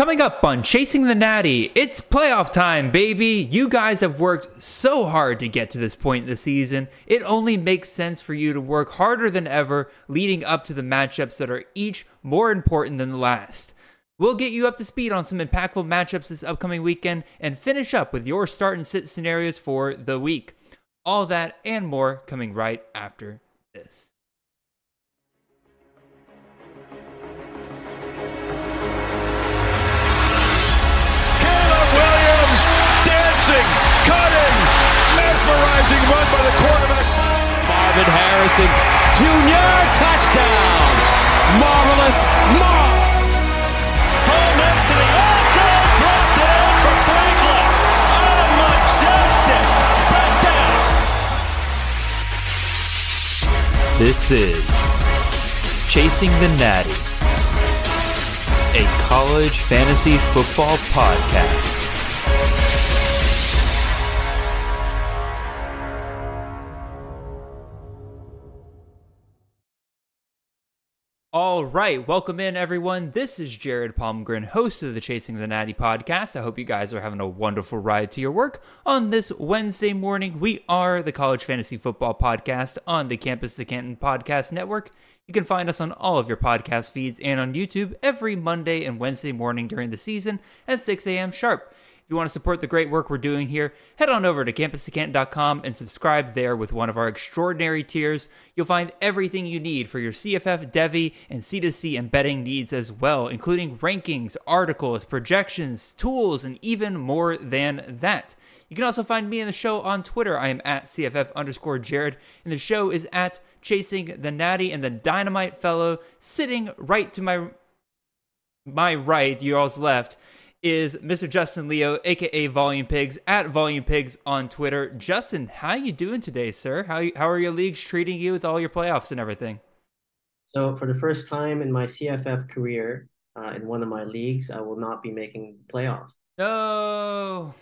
Coming up on Chasing the Natty, it's playoff time, baby. You guys have worked so hard to get to this point in the season. It only makes sense for you to work harder than ever leading up to the matchups that are each more important than the last. We'll get you up to speed on some impactful matchups this upcoming weekend and finish up with your start and sit scenarios for the week. All that and more coming right after this. Mesmerizing run by the quarterback. Marvin Harrison Jr. touchdown. Marvelous Marv. Home next to the end zone. Dropped down for Franklin. A majestic touchdown. This is Chasing the Natty, a college fantasy football podcast. All right, welcome in everyone. This is Jared Palmgren, host of the Chasing the Natty podcast. I hope you guys are having a wonderful ride to your work on this Wednesday morning. We are the College Fantasy Football Podcast on the Campus to Canton Podcast Network. You can find us on all of your podcast feeds and on YouTube every Monday and Wednesday morning during the season at 6 a.m. sharp you want to support the great work we're doing here, head on over to campustocanton.com and subscribe there with one of our extraordinary tiers. You'll find everything you need for your CFF, Devy, and C2C embedding needs as well, including rankings, articles, projections, tools, and even more than that. You can also find me in the show on Twitter. I am at CFF underscore Jared, and the show is at Chasing the Natty and the Dynamite Fellow, sitting right to my my right, you all's left is Mr. Justin Leo, aka Volume Pigs, at Volume Pigs on Twitter. Justin, how you doing today, sir? How how are your leagues treating you with all your playoffs and everything? So for the first time in my CFF career, uh, in one of my leagues, I will not be making playoffs. No.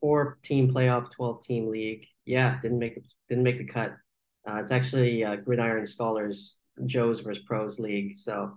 Four team playoff, twelve team league. Yeah, didn't make didn't make the cut. Uh, it's actually uh, Gridiron Scholars Joe's versus Pros league. So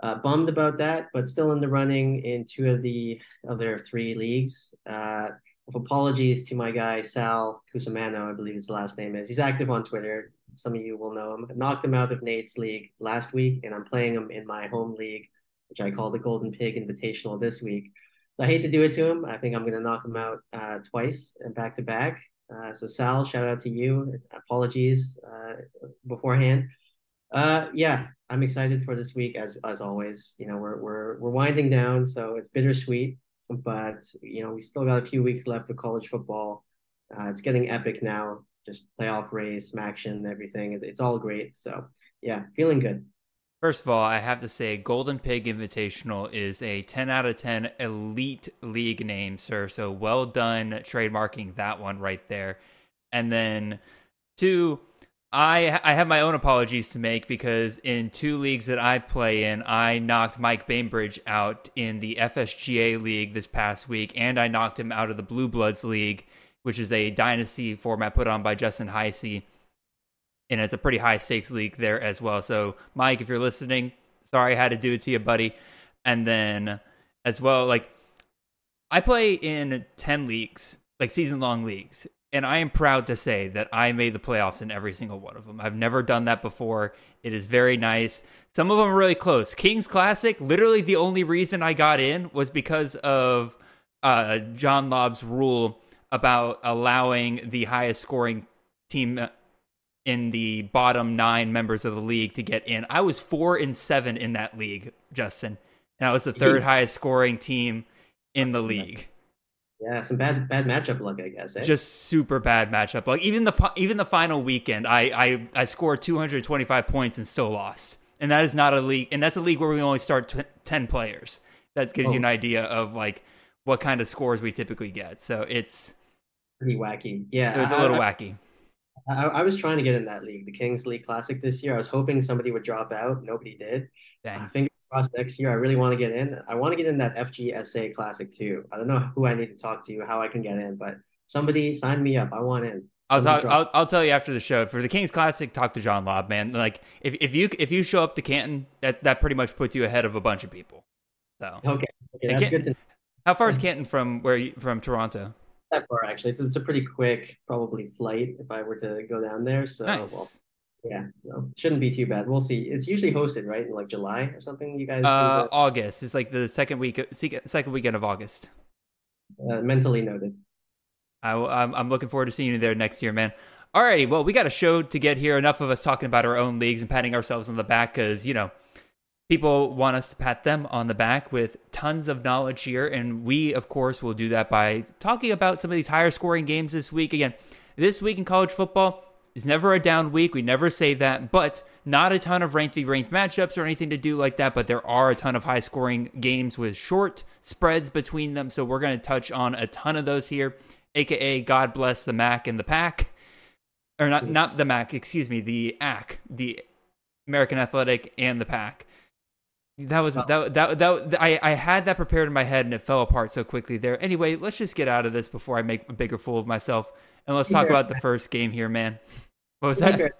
uh, bummed about that, but still in the running in two of the other three leagues. Uh, apologies to my guy Sal Cusimano, I believe his last name is. He's active on Twitter. Some of you will know him. I knocked him out of Nate's league last week, and I'm playing him in my home league, which I call the Golden Pig Invitational this week. So I hate to do it to him. I think I'm going to knock him out uh, twice and back to back. Uh, so Sal, shout out to you. Apologies uh, beforehand. Uh, yeah, I'm excited for this week as as always. You know, we're we're we're winding down, so it's bittersweet, but you know, we still got a few weeks left of college football. Uh, it's getting epic now. Just playoff race, action, everything. It's all great. So yeah, feeling good. First of all, I have to say, Golden Pig Invitational is a 10 out of 10 elite league name, sir. So well done trademarking that one right there. And then, two, I I have my own apologies to make because in two leagues that I play in, I knocked Mike Bainbridge out in the FSGA league this past week, and I knocked him out of the Blue Bloods league, which is a dynasty format put on by Justin Heisey, and it's a pretty high stakes league there as well. So, Mike, if you're listening, sorry I had to do it to you, buddy. And then as well, like I play in ten leagues, like season long leagues, and I am proud to say that I made the playoffs in every single one of them. I've never done that before. It is very nice. Some of them are really close. Kings Classic, literally the only reason I got in was because of uh, John Lobb's rule about allowing the highest scoring team in the bottom nine members of the league to get in. I was four and seven in that league, Justin, and I was the third highest scoring team in the league. Yeah, some bad bad matchup luck, I guess. Eh? Just super bad matchup. luck. even the even the final weekend, I I I scored 225 points and still lost. And that is not a league, and that's a league where we only start t- 10 players. That gives oh. you an idea of like what kind of scores we typically get. So it's pretty wacky. Yeah, it was a little I, wacky. I, I, was trying to get in that league, the Kings League Classic this year. I was hoping somebody would drop out. Nobody did. Dang. Uh, I think across next year. I really want to get in. I want to get in that FGSA Classic too. I don't know who I need to talk to, how I can get in, but somebody sign me up. I want in. I'll, talk, I'll, I'll tell you after the show. For the Kings Classic, talk to John Lobb, man. Like if, if you if you show up to Canton, that that pretty much puts you ahead of a bunch of people. So okay, okay, that's good to How far is Canton from where you, from Toronto? That far actually. It's, it's a pretty quick, probably flight if I were to go down there. So Nice. well, yeah, so shouldn't be too bad. We'll see. It's usually hosted right in like July or something. You guys Uh, August. It's like the second week, second weekend of August. uh, mentally noted. I, am I'm looking forward to seeing you there next year, man. Alrighty, well, we got a show to get here. Enough of us talking about our own leagues and patting ourselves on the back because, you know, people want us to pat them on the back with tons of knowledge here. And we, of course, will do that by talking about some of these higher scoring games this week. Again, this week in college football is never a down week. We never say that, but not a ton of ranked ranked matchups or anything to do like that. But there are a ton of high scoring games with short spreads between them. So we're going to touch on a ton of those here, aka God bless the MAC and the Pac. Or not, not the MAC, excuse me, the ACK, the American Athletic and the Pac. That was that, that that I I had that prepared in my head and it fell apart so quickly there. Anyway, let's just get out of this before I make a bigger fool of myself and let's talk about the first game here, man. What was that?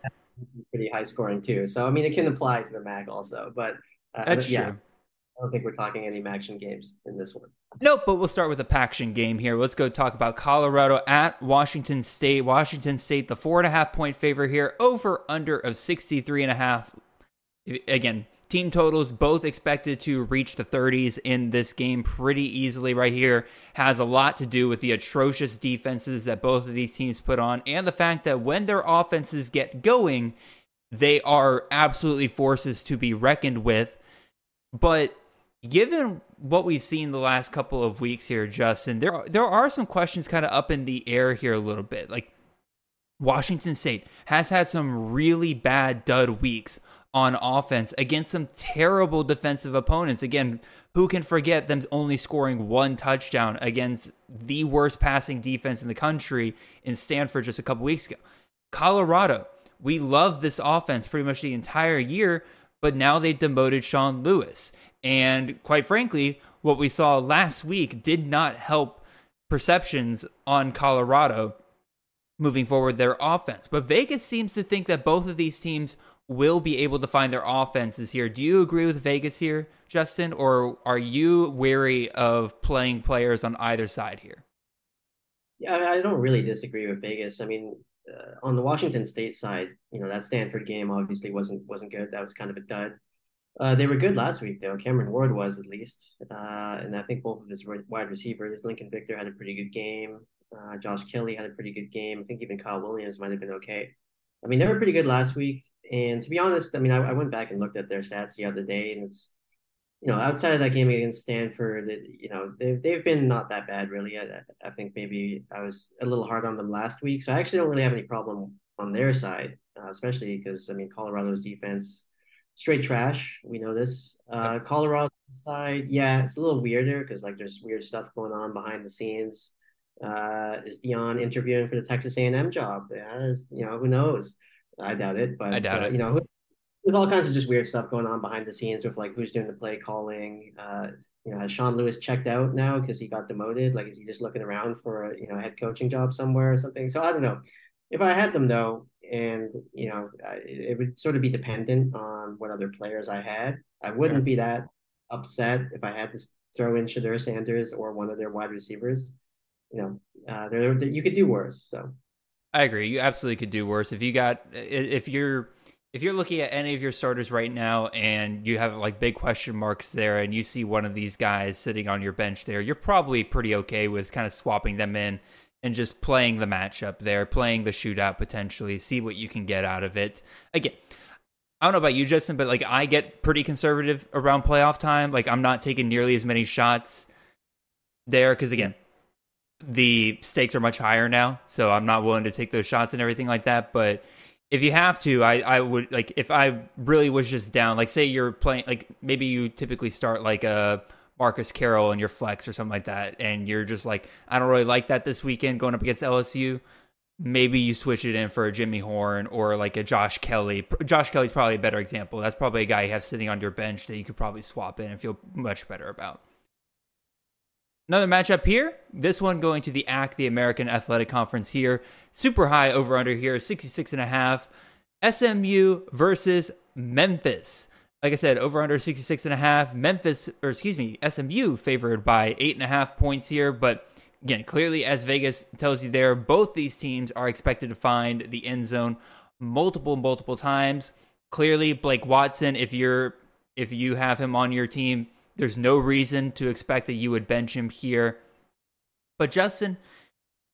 pretty high scoring too. So I mean, it can apply to the MAC also, but uh, That's yeah, true. I don't think we're talking any action games in this one. Nope, but we'll start with a Paction game here. Let's go talk about Colorado at Washington State. Washington State, the four and a half point favor here, over under of 63 and a half. Again, team totals both expected to reach the 30s in this game pretty easily right here. Has a lot to do with the atrocious defenses that both of these teams put on and the fact that when their offenses get going, they are absolutely forces to be reckoned with. But given what we've seen the last couple of weeks here, Justin, there are, there are some questions kind of up in the air here a little bit. Like Washington State has had some really bad dud weeks on offense against some terrible defensive opponents. Again, who can forget them only scoring one touchdown against the worst passing defense in the country in Stanford just a couple weeks ago? Colorado, we love this offense pretty much the entire year, but now they demoted Sean Lewis. And quite frankly, what we saw last week did not help perceptions on Colorado moving forward their offense. But Vegas seems to think that both of these teams will be able to find their offenses here. Do you agree with Vegas here, Justin, or are you wary of playing players on either side here? Yeah, I, I don't really disagree with Vegas. I mean, uh, on the Washington State side, you know that Stanford game obviously wasn't wasn't good. That was kind of a dud. Uh, they were good last week though. Cameron Ward was at least, uh, and I think both of his wide receivers, Lincoln Victor had a pretty good game. Uh, Josh Kelly had a pretty good game. I think even Kyle Williams might have been okay. I mean, they were pretty good last week. And to be honest, I mean, I, I went back and looked at their stats the other day, and it's you know, outside of that game against Stanford, you know, they've they've been not that bad really. I, I think maybe I was a little hard on them last week, so I actually don't really have any problem on their side, uh, especially because I mean Colorado's defense straight trash. We know this. Uh, Colorado side, yeah, it's a little weirder because like there's weird stuff going on behind the scenes. Uh, is Deion interviewing for the Texas A&M job? Yeah, you know, who knows? I doubt it, but I doubt uh, it. You know, with all kinds of just weird stuff going on behind the scenes with like who's doing the play calling. Uh, you know, has Sean Lewis checked out now because he got demoted? Like, is he just looking around for a you know head coaching job somewhere or something? So I don't know. If I had them though, and you know, I, it would sort of be dependent on what other players I had. I wouldn't Sure. be that upset if I had to throw in Shedeur Sanders or one of their wide receivers. You know, uh, there you could do worse. So I agree. You absolutely could do worse if you got if you're if you're looking at any of your starters right now and you have like big question marks there and you see one of these guys sitting on your bench there, you're probably pretty okay with kind of swapping them in and just playing the matchup there, playing the shootout potentially, see what you can get out of it. Again, I don't know about you, Justin, but like I get pretty conservative around playoff time. Like I'm not taking nearly as many shots there because again, the stakes are much higher now, so I'm not willing to take those shots and everything like that. But if you have to, I, I would like if I really was just down, like say you're playing like maybe you typically start like a Marcus Carroll in your flex or something like that, and you're just like, I don't really like that this weekend going up against LSU. Maybe you switch it in for a Jimmy Horn or like a Josh Kelly. Josh Kelly's probably a better example. That's probably a guy you have sitting on your bench that you could probably swap in and feel much better about. Another matchup here. This one going to the ACC, the American Athletic Conference here. Super high over under here, 66 and a half. SMU versus Memphis. like I said, over under 66 and a half. Memphis, or excuse me, SMU favored by eight and a half points here. But again, clearly, as Vegas tells you there, both these teams are expected to find the end zone multiple, multiple times. Clearly, Blake Watson, if you're if you have him on your team, there's no reason to expect that you would bench him here. But Justin,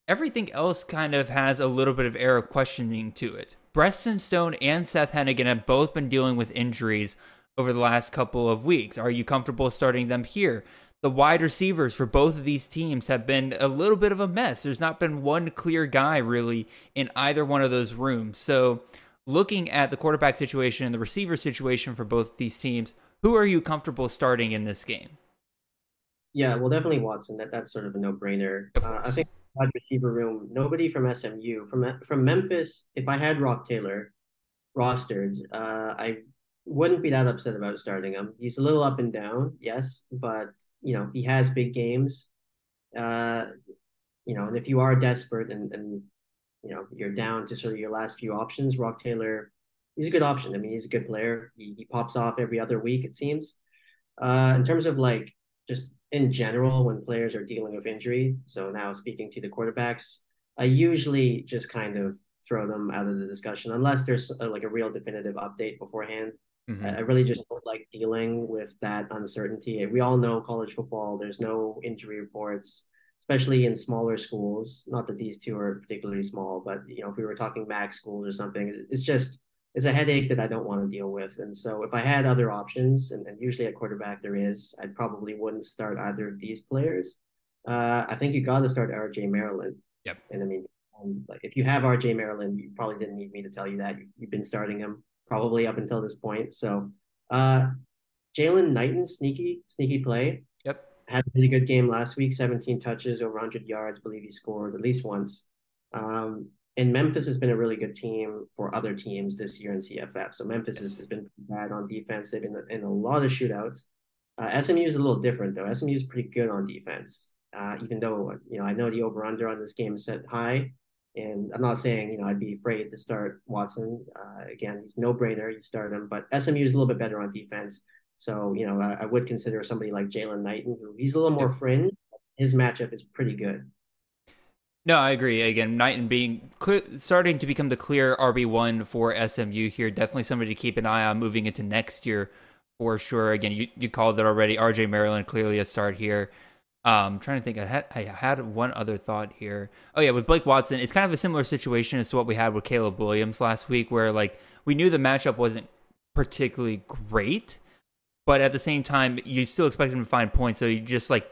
everything else kind of has a little bit of air of questioning to it. Preston Stone and Seth Henigan have both been dealing with injuries over the last couple of weeks. Are you comfortable starting them here? The wide receivers for both of these teams have been a little bit of a mess. There's not been one clear guy really in either one of those rooms. So, looking at the quarterback situation and the receiver situation for both these teams, who are you comfortable starting in this game? Yeah, well, definitely Watson. That that's sort of a no-brainer. Uh, I think wide receiver room, nobody from SMU. From from Memphis, if I had Roc Taylor rostered, uh, I wouldn't be that upset about starting him. He's a little up and down, yes, but you know he has big games. Uh, you know, and if you are desperate and and you know you're down to sort of your last few options, Roc Taylor, he's a good option. I mean, he's a good player. He he pops off every other week, it seems. Uh, in terms of like just in general, when players are dealing with injuries, so now speaking to the quarterbacks, I usually just kind of throw them out of the discussion unless there's a, like a real definitive update beforehand. Mm-hmm. I really just don't like dealing with that uncertainty. We all know college football, there's no injury reports, especially in smaller schools. Not that these two are particularly small, but you know, if we were talking MAC schools or something, it's just it's a headache that I don't want to deal with. And so if I had other options, and, and usually at quarterback there is, I probably wouldn't start either of these players. Uh, I think you got to start RJ Maryland. Yep. And I mean, um, like if you have RJ Maryland, you probably didn't need me to tell you that. You've, you've been starting him probably up until this point. So, uh, Jaylan Knighton, sneaky, sneaky play. Yep. Had a really good game last week, 17 touches, over 100 yards. I believe he scored at least once. Um, and Memphis has been a really good team for other teams this year in CFF. So Memphis yes. has been bad on defense. They've been in a lot of shootouts. Uh, SMU is a little different though. SMU is pretty good on defense. Uh, even though you know I know the over under on this game is set high, and I'm not saying, you know, I'd be afraid to start Watson. Uh, again, he's no brainer. You start him, but SMU is a little bit better on defense. So, you know, I, I would consider somebody like Jaylan Knighton, who he's a little more fringe. His matchup is pretty good. No, I agree. Again, Knighton being clear, starting to become the clear RB one for SMU here. Definitely somebody to keep an eye on moving into next year for sure. Again, you, you called it already. RJ Maryland clearly a start here. Um, I'm trying to think. I had I had one other thought here. Oh yeah, with Blake Watson, it's kind of a similar situation as to what we had with Caleb Williams last week, where like we knew the matchup wasn't particularly great, but at the same time, you still expect him to find points. So you just like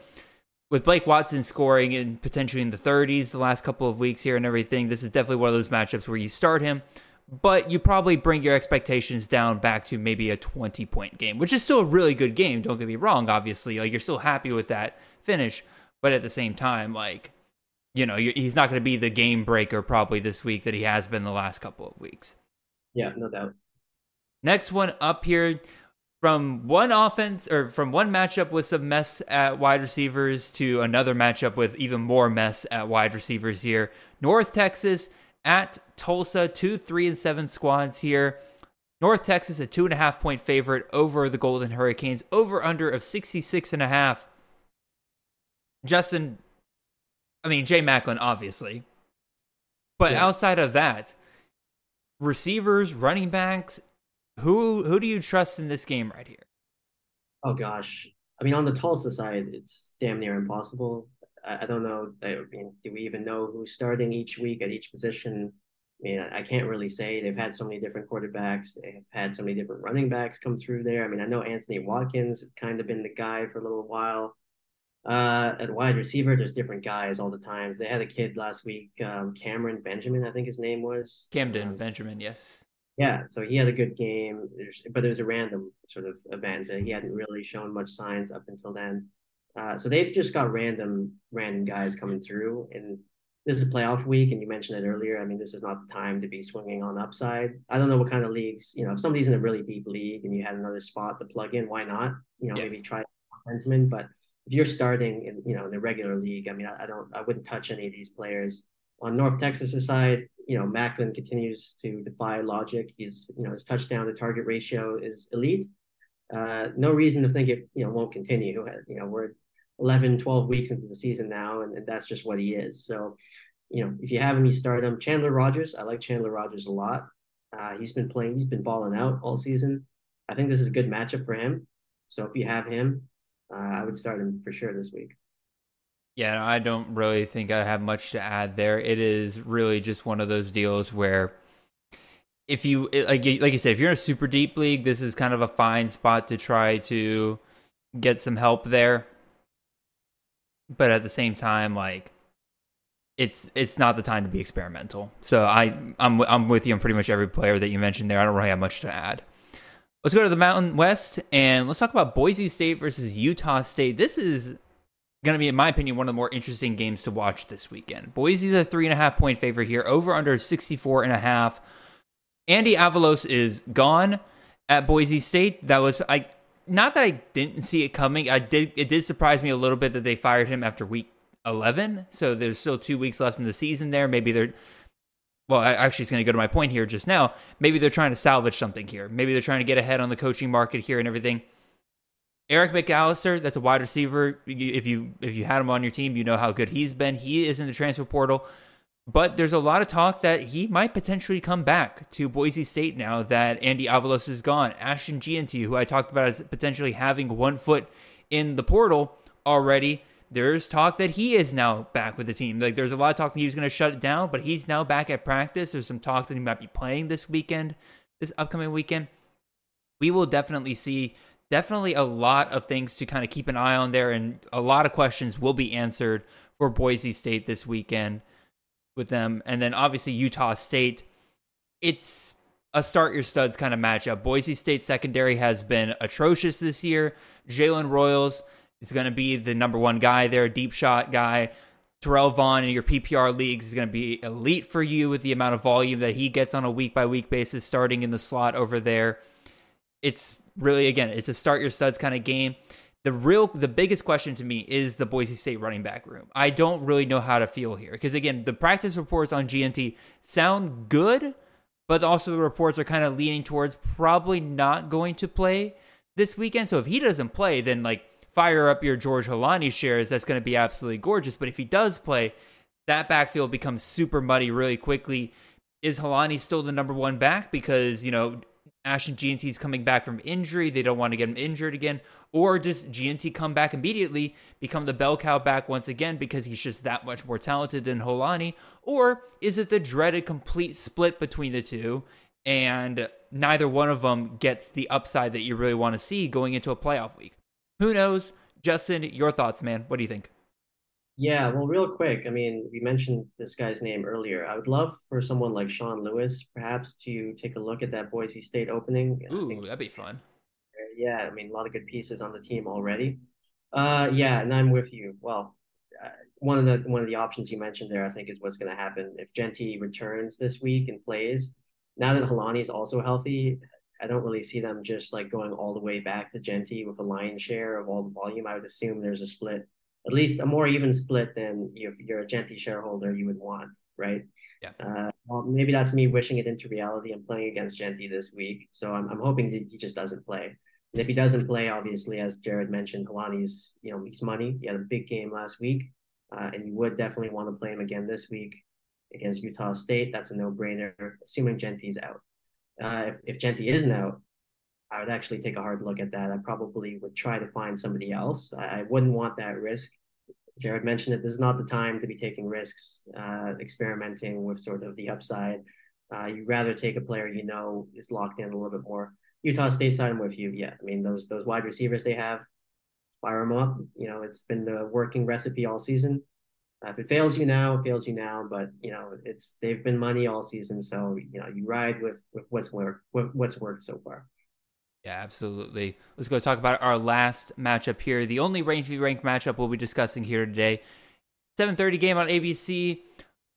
with Blake Watson scoring in potentially in the 30s the last couple of weeks here and everything. This is definitely one of those matchups where you start him, but you probably bring your expectations down back to maybe a 20 point game, which is still a really good game. Don't get me wrong. Obviously, like you're still happy with that finish. But at the same time, like, you know, he's not going to be the game breaker probably this week that he has been the last couple of weeks. Yeah, no doubt. Next one up here from one offense or from one matchup with some mess at wide receivers to another matchup with even more mess at wide receivers here. North Texas at Tulsa, two, three, and seven squads here. North Texas, a two and a half point favorite over the Golden Hurricanes, over under of 66 and a half. Justin, I mean, Jay Maclin, obviously. But yeah. outside of that, receivers, running backs, who who do you trust in this game right here? Oh gosh, I mean, on the Tulsa side, it's damn near impossible. I, I don't know. I mean, do we even know who's starting each week at each position? I mean, I can't really say. They've had so many different quarterbacks. They've had so many different running backs come through there. I mean, I know Anthony Watkins kind of been the guy for a little while. Uh, at wide receiver, there's different guys all the times. They had a kid last week, um, Cameron Benjamin, I think his name was. Camden um, Benjamin, yes. Yeah, so he had a good game, there's, but it was a random sort of event. Uh, he hadn't really shown much signs up until then. Uh, so they've just got random, random guys coming through, and this is playoff week, and you mentioned it earlier. I mean, this is not the time to be swinging on upside. I don't know what kind of leagues, you know, if somebody's in a really deep league and you had another spot to plug in, why not? You know, yeah. maybe try Benjamin, but if you're starting in you know in the regular league, I mean, I, I don't, I wouldn't touch any of these players. On North Texas' side, you know, Maclin continues to defy logic. He's, you know, his touchdown to target ratio is elite. Uh, no reason to think it you know won't continue. You know we're 11, 12 weeks into the season now, and, and that's just what he is. So, you know, if you have him, you start him. Chandler Rogers, I like Chandler Rogers a lot. Uh, he's been playing, he's been balling out all season. I think this is a good matchup for him. So if you have him, uh, I would start him for sure this week. Yeah, I don't really think I have much to add there. It is really just one of those deals where if you like like you said, if you're in a super deep league, this is kind of a fine spot to try to get some help there. But at the same time, like it's it's not the time to be experimental. So I I'm I'm with you on pretty much every player that you mentioned there. I don't really have much to add. Let's go to the Mountain West and let's talk about Boise State versus Utah State. This is going to be, in my opinion, one of the more interesting games to watch this weekend. Boise's a three and a half point favorite here, over under 64 and a half. Andy Avalos is gone at Boise State. That was I not that I didn't see it coming. I did it did surprise me a little bit that they fired him after week 11. So there's still 2 weeks left in the season there. Maybe they're well, I, actually, it's going to go to my point here just now. Maybe they're trying to salvage something here. Maybe they're trying to get ahead on the coaching market here and everything. Eric McAlister, that's a wide receiver. If you if you had him on your team, you know how good he's been. He is in the transfer portal. But there's a lot of talk that he might potentially come back to Boise State now that Andy Avalos is gone. Ashton Jeanty, who I talked about as potentially having one foot in the portal already, there's talk that he is now back with the team. Like there's a lot of talk that he was going to shut it down, but he's now back at practice. There's some talk that he might be playing this weekend, this upcoming weekend. We will definitely see definitely a lot of things to kind of keep an eye on there and a lot of questions will be answered for Boise State this weekend with them. And then obviously Utah State, it's a start your studs kind of matchup. Boise State secondary has been atrocious this year. Jalen Royals is going to be the number one guy there, deep shot guy. Terrell Vaughn in your PPR leagues is going to be elite for you with the amount of volume that he gets on a week by week basis, starting in the slot over there. It's really, again, it's a start your studs kind of game the real the biggest question to me is the Boise State running back room. I don't really know how to feel here because again, the practice reports on Jeanty sound good, but also the reports are kind of leaning towards probably not going to play this weekend. So if he doesn't play, then like fire up your George Holani shares. That's going to be absolutely gorgeous. But if he does play, that backfield becomes super muddy really quickly. Is Holani still the number one back because you know Ashton Jeanty is coming back from injury. They don't want to get him injured again. Or does Jeanty come back immediately, become the bell cow back once again because he's just that much more talented than Holani? Or is it the dreaded complete split between the two and neither one of them gets the upside that you really want to see going into a playoff week? Who knows? Justin, your thoughts, man. What do you think? Yeah, well, real quick, I mean, we mentioned this guy's name earlier. I would love for someone like Sean Lewis, perhaps, to take a look at that Boise State opening. Ooh, think, that'd be fun. Yeah, I mean, a lot of good pieces on the team already. Uh, yeah, and I'm with you. Well, uh, one of the one of the options you mentioned there, I think, is what's going to happen if Jeanty returns this week and plays. Now that Holani is also healthy, I don't really see them just like going all the way back to Jeanty with a lion share of all the volume. I would assume there's a split at least a more even split than if you're a Jeanty shareholder you would want, right? Yeah. Uh, well, maybe that's me wishing it into reality. I'm playing against Jeanty this week, so I'm, I'm hoping that he just doesn't play. And if he doesn't play, obviously, as Jared mentioned, Holani's you know he's money. He had a big game last week, uh, and you would definitely want to play him again this week against Utah State. That's a no-brainer, assuming Jeanty's out. Uh, if if Jeanty isn't out, I would actually take a hard look at that. I probably would try to find somebody else. I, I wouldn't want that risk. Jared mentioned it. This is not the time to be taking risks, uh, experimenting with sort of the upside. Uh, you'd rather take a player you know is locked in a little bit more. Utah State I'm with you. Yeah, I mean those those wide receivers they have, fire them up. You know, it's been the working recipe all season. Uh, if it fails you now, it fails you now. But you know, it's they've been money all season, so you know you ride with with what's worked what's worked so far. Yeah, absolutely. Let's go talk about our last matchup here. The only range v rank matchup we'll be discussing here today. 7:30 game on ABC.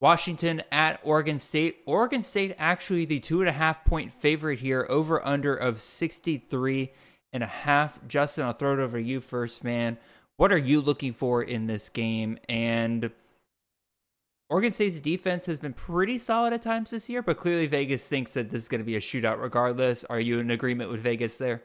Washington at Oregon State. Oregon State actually the two and a half point favorite here, over under of 63 and a half. Justin, I'll throw it over to you first, man. What are you looking for in this game? And Oregon State's defense has been pretty solid at times this year, but clearly Vegas thinks that this is going to be a shootout regardless. Are you in agreement with Vegas there?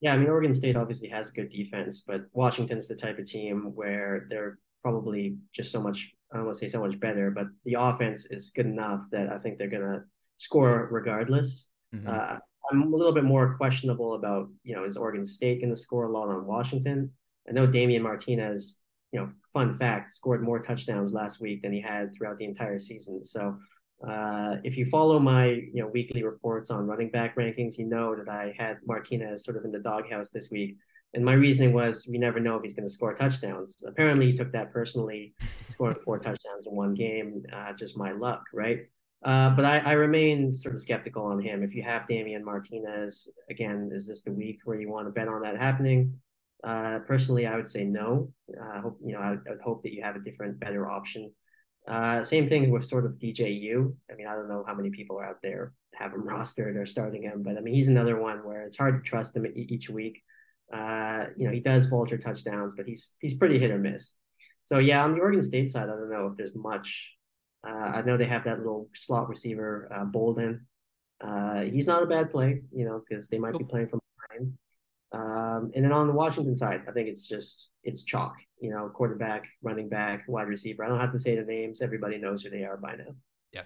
Yeah, I mean, Oregon State obviously has good defense, but Washington's the type of team where they're probably just so much, I don't want to say so much better, but the offense is good enough that I think they're going to score regardless. Mm-hmm. Uh, I'm a little bit more questionable about, you know, is Oregon State going to score a lot on Washington? I know Damian Martinez, you know, fun fact, scored more touchdowns last week than he had throughout the entire season. So uh, if you follow my you know weekly reports on running back rankings, you know that I had Martinez sort of in the doghouse this week. And my reasoning was we never know if he's going to score touchdowns. Apparently, he took that personally, scoring four touchdowns in one game. Uh, just my luck, right? Uh, but I, I, remain sort of skeptical on him. If you have Damian Martinez, again, is this the week where you want to bet on that happening? Uh, personally, I would say no. I hope you know. I, I would hope that you have a different, better option uh, same thing with sort of DJU. I mean, I don't know how many people are out there have him rostered or starting him, but I mean, he's another one where it's hard to trust him each week. Uh, you know, he does vulture touchdowns, but he's he's pretty hit or miss. So yeah, on the Oregon State side, I don't know if there's much. Uh, I know they have that little slot receiver, uh, Bolden. Uh, he's not a bad play, you know, because they might be playing from behind. Um, and then on the Washington side, I think it's just it's chalk. You know, quarterback, running back, wide receiver. I don't have to say the names. Everybody knows who they are by now. Yeah.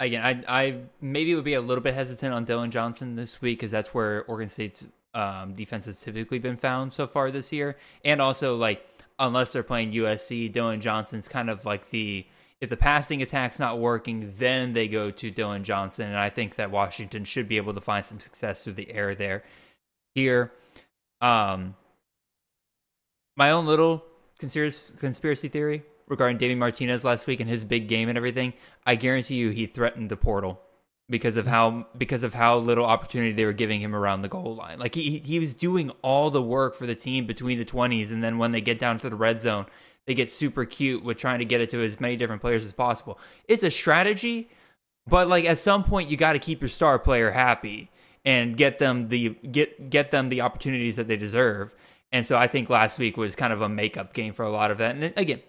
Again, I I maybe would be a little bit hesitant on Dillon Johnson this week because that's where Oregon State's um, defense has typically been found so far this year, and also like unless they're playing USC, Dillon Johnson's kind of like the if the passing attack's not working, then they go to Dillon Johnson, and I think that Washington should be able to find some success through the air there here. Um, my own little conspiracy theory regarding David Martinez last week and his big game and everything. I guarantee you, he threatened the portal because of how because of how little opportunity they were giving him around the goal line. Like he he was doing all the work for the team between the twenties, and then when they get down to the red zone, they get super cute with trying to get it to as many different players as possible. It's a strategy, but like at some point you got to keep your star player happy and get them the get get them the opportunities that they deserve. And so I think last week was kind of a makeup game for a lot of that. And again,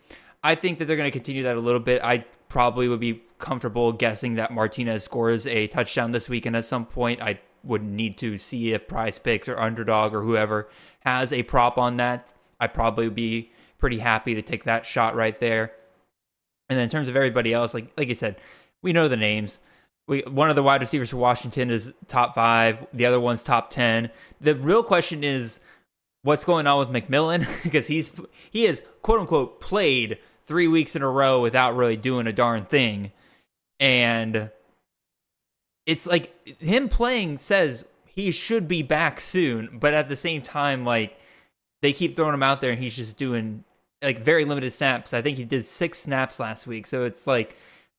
I think that they're going to continue that a little bit. I probably would be comfortable guessing that Martinez scores a touchdown this weekend at some point. I would need to see if PrizePicks or Underdog or whoever has a prop on that. I'd probably be pretty happy to take that shot right there. And then in terms of everybody else, like like I said, we know the names we one of the wide receivers for Washington is top five. The other one's top ten. The real question is what's going on with McMillan because he's he has quote unquote played three weeks in a row without really doing a darn thing, and it's like him playing says he should be back soon, but at the same time, like they keep throwing him out there and he's just doing like very limited snaps. I think he did six snaps last week, so it's like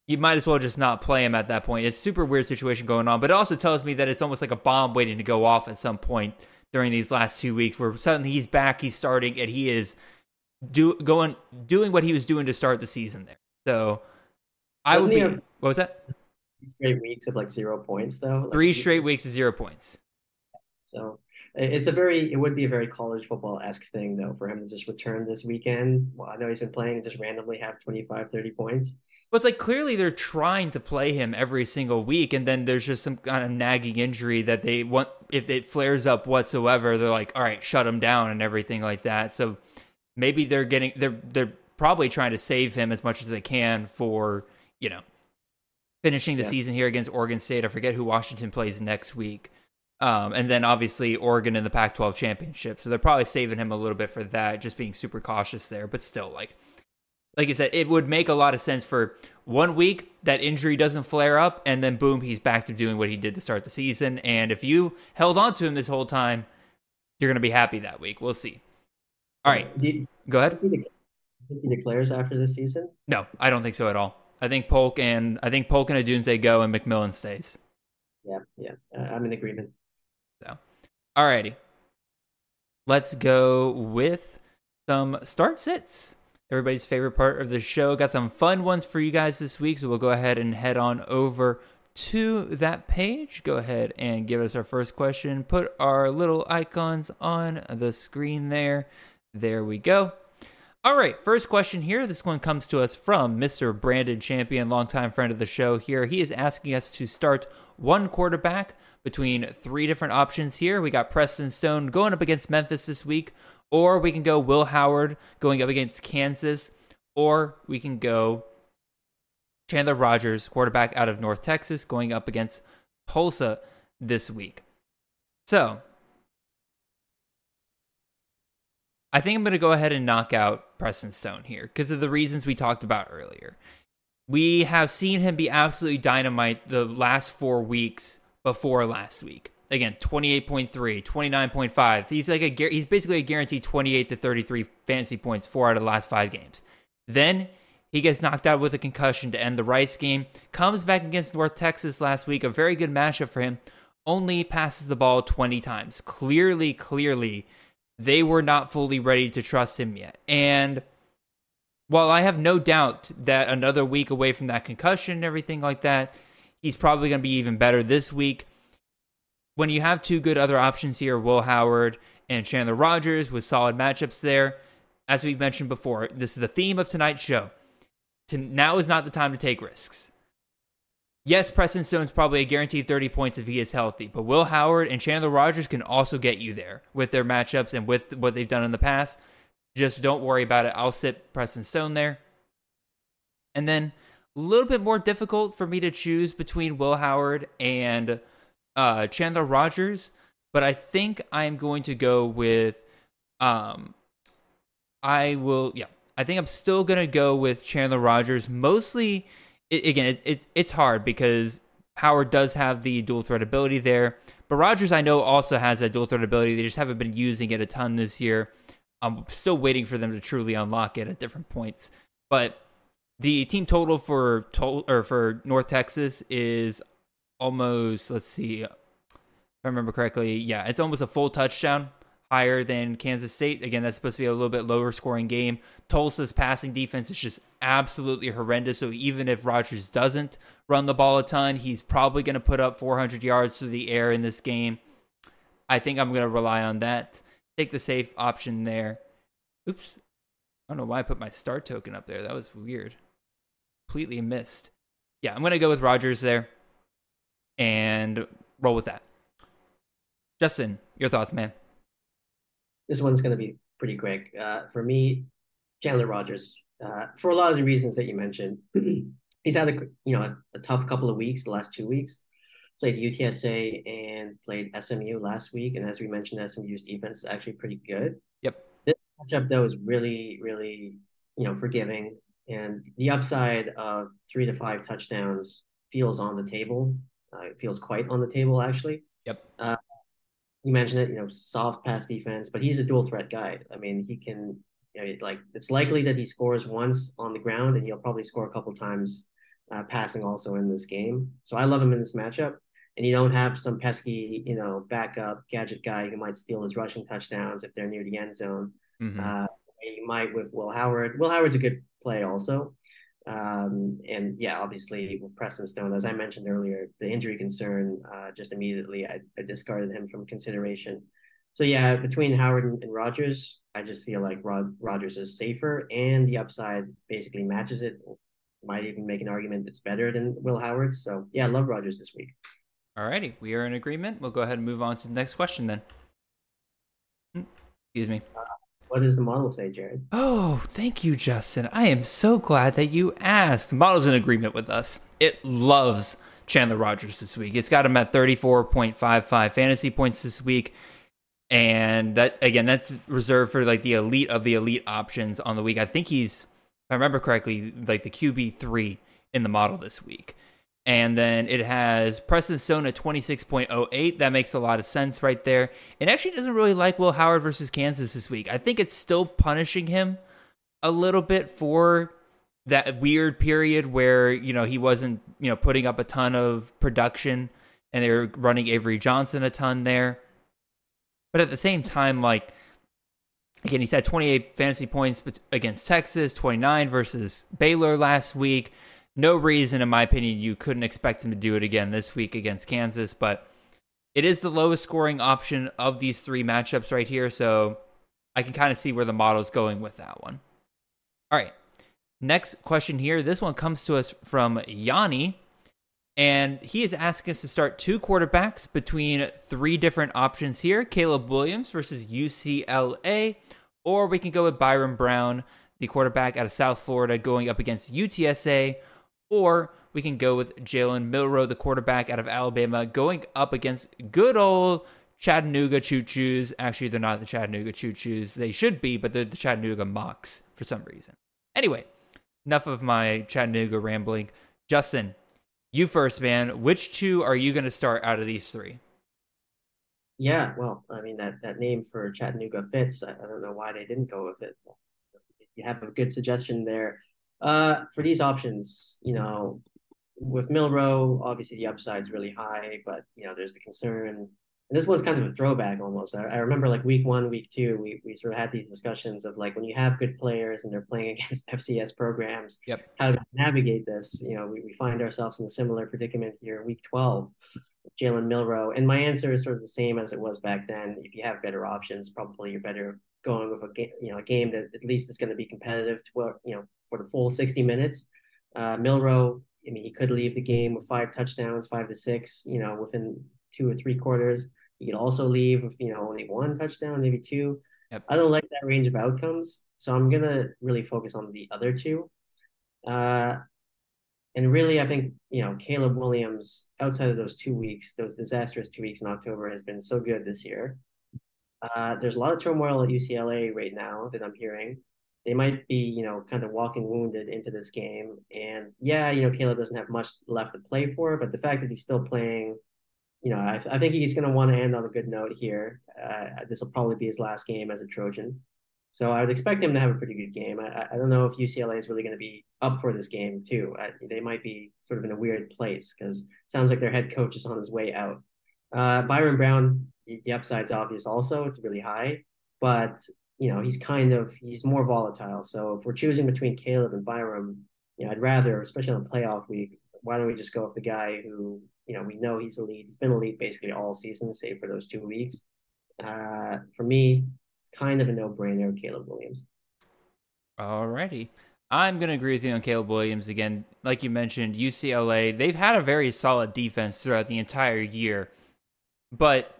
you might as well just not play him at that point. It's super weird situation going on, but it also tells me that it's almost like a bomb waiting to go off at some point during these last two weeks, where suddenly he's back, he's starting, and he is do going doing what he was doing to start the season there. So I would be. Have, what was that? Straight weeks of like zero points, though. Like, Three straight weeks of zero points. So it's a very, it would be a very college football esque thing, though, for him to just return this weekend. Well, I know he's been playing and just randomly have 25, 30 points. But it's like clearly they're trying to play him every single week, and then there's just some kind of nagging injury that they want. If it flares up whatsoever, they're like, "All right, shut him down" and everything like that. So maybe they're getting they're they're probably trying to save him as much as they can for you know finishing the yeah. season here against Oregon State. I forget who Washington plays next week. Um, and then obviously Oregon in the Pac 12 championship. So they're probably saving him a little bit for that, just being super cautious there. But still, like, like I said, it would make a lot of sense for one week that injury doesn't flare up, and then boom, he's back to doing what he did to start the season. And if you held on to him this whole time, you're going to be happy that week. We'll see. All right, go ahead. Think he declares after this season? No, I don't think so at all. I think Polk and I think Polk and Odunze go, and McMillan stays. Yeah, yeah, uh, I'm in agreement. So, alrighty, let's go with some start sits everybody's favorite part of the show. Got some fun ones for you guys this week, so we'll go ahead and head on over to that page. Go ahead and give us our first question. Put our little icons on the screen there. There we go. All right, first question here. This one comes to us from Mr. Brandon Champion, longtime friend of the show here. He is asking us to start one quarterback between three different options here. We got Preston Stone going up against Memphis this week, or we can go Will Howard going up against Kansas, or we can go Chandler Rogers, quarterback out of North Texas, going up against Tulsa this week. So, I think I'm going to go ahead and knock out Preston Stone here because of the reasons we talked about earlier. We have seen him be absolutely dynamite the last four weeks before last week. Again, 28.3, 29.5. He's like a he's basically a guaranteed 28 to 33 fantasy points four out of the last five games. Then he gets knocked out with a concussion to end the Rice game. Comes back against North Texas last week, a very good matchup for him. Only passes the ball 20 times. Clearly, clearly, they were not fully ready to trust him yet. And while I have no doubt that another week away from that concussion and everything like that, he's probably going to be even better this week. When you have two good other options here, Will Howard and Chandler Rogers with solid matchups there, as we've mentioned before, this is the theme of tonight's show. To, now is not the time to take risks. Yes, Preston Stone's probably a guaranteed 30 points if he is healthy, but Will Howard and Chandler Rogers can also get you there with their matchups and with what they've done in the past. Just don't worry about it. I'll sit Preston Stone there. And then a little bit more difficult for me to choose between Will Howard and uh, Chandler Rogers, but I think I'm going to go with. Um, I will, yeah. I think I'm still gonna go with Chandler Rogers. Mostly, it, again, it, it, it's hard because Howard does have the dual threat ability there, but Rogers I know also has that dual threat ability. They just haven't been using it a ton this year. I'm still waiting for them to truly unlock it at different points. But the team total for or for North Texas is almost let's see if I remember correctly, yeah, it's almost a full touchdown higher than Kansas State. Again, that's supposed to be a little bit lower scoring game. Tulsa's passing defense is just absolutely horrendous. So even if Rogers doesn't run the ball a ton, he's probably going to put up 400 yards through the air in this game. I think I'm going to rely on that. Take the safe option there. Oops. I don't know why I put my star token up there. That was weird. Completely missed. Yeah, I'm going to go with Rogers there and roll with that. Justin, your thoughts, man? This one's going to be pretty quick. Uh, for me, Chandler Rogers, uh, for a lot of the reasons that you mentioned, he's had a you know a, a, tough couple of weeks, the last two weeks. Played UTSA and played SMU last week, and as we mentioned, SMU's defense is actually pretty good. Yep. This matchup though is really, really you know forgiving, and the upside of three to five touchdowns feels on the table. Uh, it feels quite on the table actually. Yep. Uh, you mentioned it, you know, soft pass defense, but he's a dual threat guy. I mean, he can, you know, like it's likely that he scores once on the ground, and he'll probably score a couple times uh, passing also in this game. So I love him in this matchup. And you don't have some pesky, you know, backup gadget guy who might steal his rushing touchdowns if they're near the end zone. Mm-hmm. Uh, you might with Will Howard. Will Howard's a good play also. Um, and yeah, obviously with Preston Stone, as I mentioned earlier, the injury concern, uh, just immediately I, I, discarded him from consideration. So yeah, between Howard and, and Rogers, I just feel like Rod, Rogers is safer, and the upside basically matches it. Might even make an argument that's better than Will Howard. So yeah, I love Rogers this week. Alrighty, we are in agreement. We'll go ahead and move on to the next question then. Hmm, excuse me. Uh, what does the model say, Jared? Oh, thank you, Justin. I am so glad that you asked. The model's in agreement with us. It loves Chandler Rogers this week. It's got him at 34.55 fantasy points this week. And that again, that's reserved for like the elite of the elite options on the week. I think he's, if I remember correctly, like the QB three in the model this week. And then it has Preston Stone at 26.08. That makes a lot of sense right there. It actually doesn't really like Will Howard versus Kansas this week. I think it's still punishing him a little bit for that weird period where, you know, he wasn't, you know, putting up a ton of production and they were running Avery Johnson a ton there. But at the same time, like, again, he's had 28 fantasy points against Texas, 29 versus Baylor last week no reason, in my opinion, you couldn't expect him to do it again this week against Kansas. But it is the lowest scoring option of these three matchups right here. So I can kind of see where the model's going with that one. All right. Next question here. This one comes to us from Yanni. And he is asking us to start two quarterbacks between three different options here Caleb Williams versus UCLA, or we can go with Byrum Brown, the quarterback out of South Florida, going up against UTSA, or we can go with Jalen Milroe, the quarterback out of Alabama, going up against good old Chattanooga Choo Choos. Actually, they're not the Chattanooga Choo Choos. They should be, but they're the Chattanooga Mocs for some reason. Anyway, enough of my Chattanooga rambling. Justin, you first, man. Which two are you going to start out of these three? Yeah, well, I mean that that name for Chattanooga fits. I, I don't know why they didn't go with it. You have a good suggestion there. Uh, for these options, you know, with Milroe, obviously the upside is really high, but you know, there's the concern and this one's kind of a throwback almost. I, I, remember like week one, week two, we, we sort of had these discussions of like when you have good players and they're playing against FCS programs, yep. how to navigate this. You know, we, we find ourselves in a similar predicament here, week 12, Jalen Milroe. And my answer is sort of the same as it was back then. If you have better options, probably you're better going with a game, you know, a game that at least is going to be competitive to, you know, for the full 60 minutes. Uh, Milroe, I mean, he could leave the game with five touchdowns, five to six, you know, within two or three quarters. He could also leave with, you know, only one touchdown, maybe two. Yep. I don't like that range of outcomes. So I'm going to really focus on the other two. Uh, and really, I think, you know, Caleb Williams, outside of those two weeks, those disastrous two weeks in October, has been so good this year. Uh, there's a lot of turmoil at UCLA right now that I'm hearing. They might be, you know, kind of walking wounded into this game. And yeah, you know, Caleb doesn't have much left to play for, but the fact that he's still playing you know, I, I think he's going to want to end on a good note here. Uh, this will probably be his last game as a Trojan. So I would expect him to have a pretty good game. I, I don't know if UCLA is really going to be up for this game too. I, they might be sort of in a weird place because sounds like their head coach is on his way out. Uh, Byrum Brown, the upside's obvious also. It's really high, but you know he's kind of he's more volatile. So if we're choosing between Caleb and Byrum, you know I'd rather, especially on a playoff week, why don't we just go with the guy who you know, we know he's elite. He's been elite basically all season, save for those two weeks. Uh, for me, it's kind of a no-brainer, Caleb Williams. Alrighty. I'm going to agree with you on Caleb Williams. Again, like you mentioned, UCLA, they've had a very solid defense throughout the entire year. But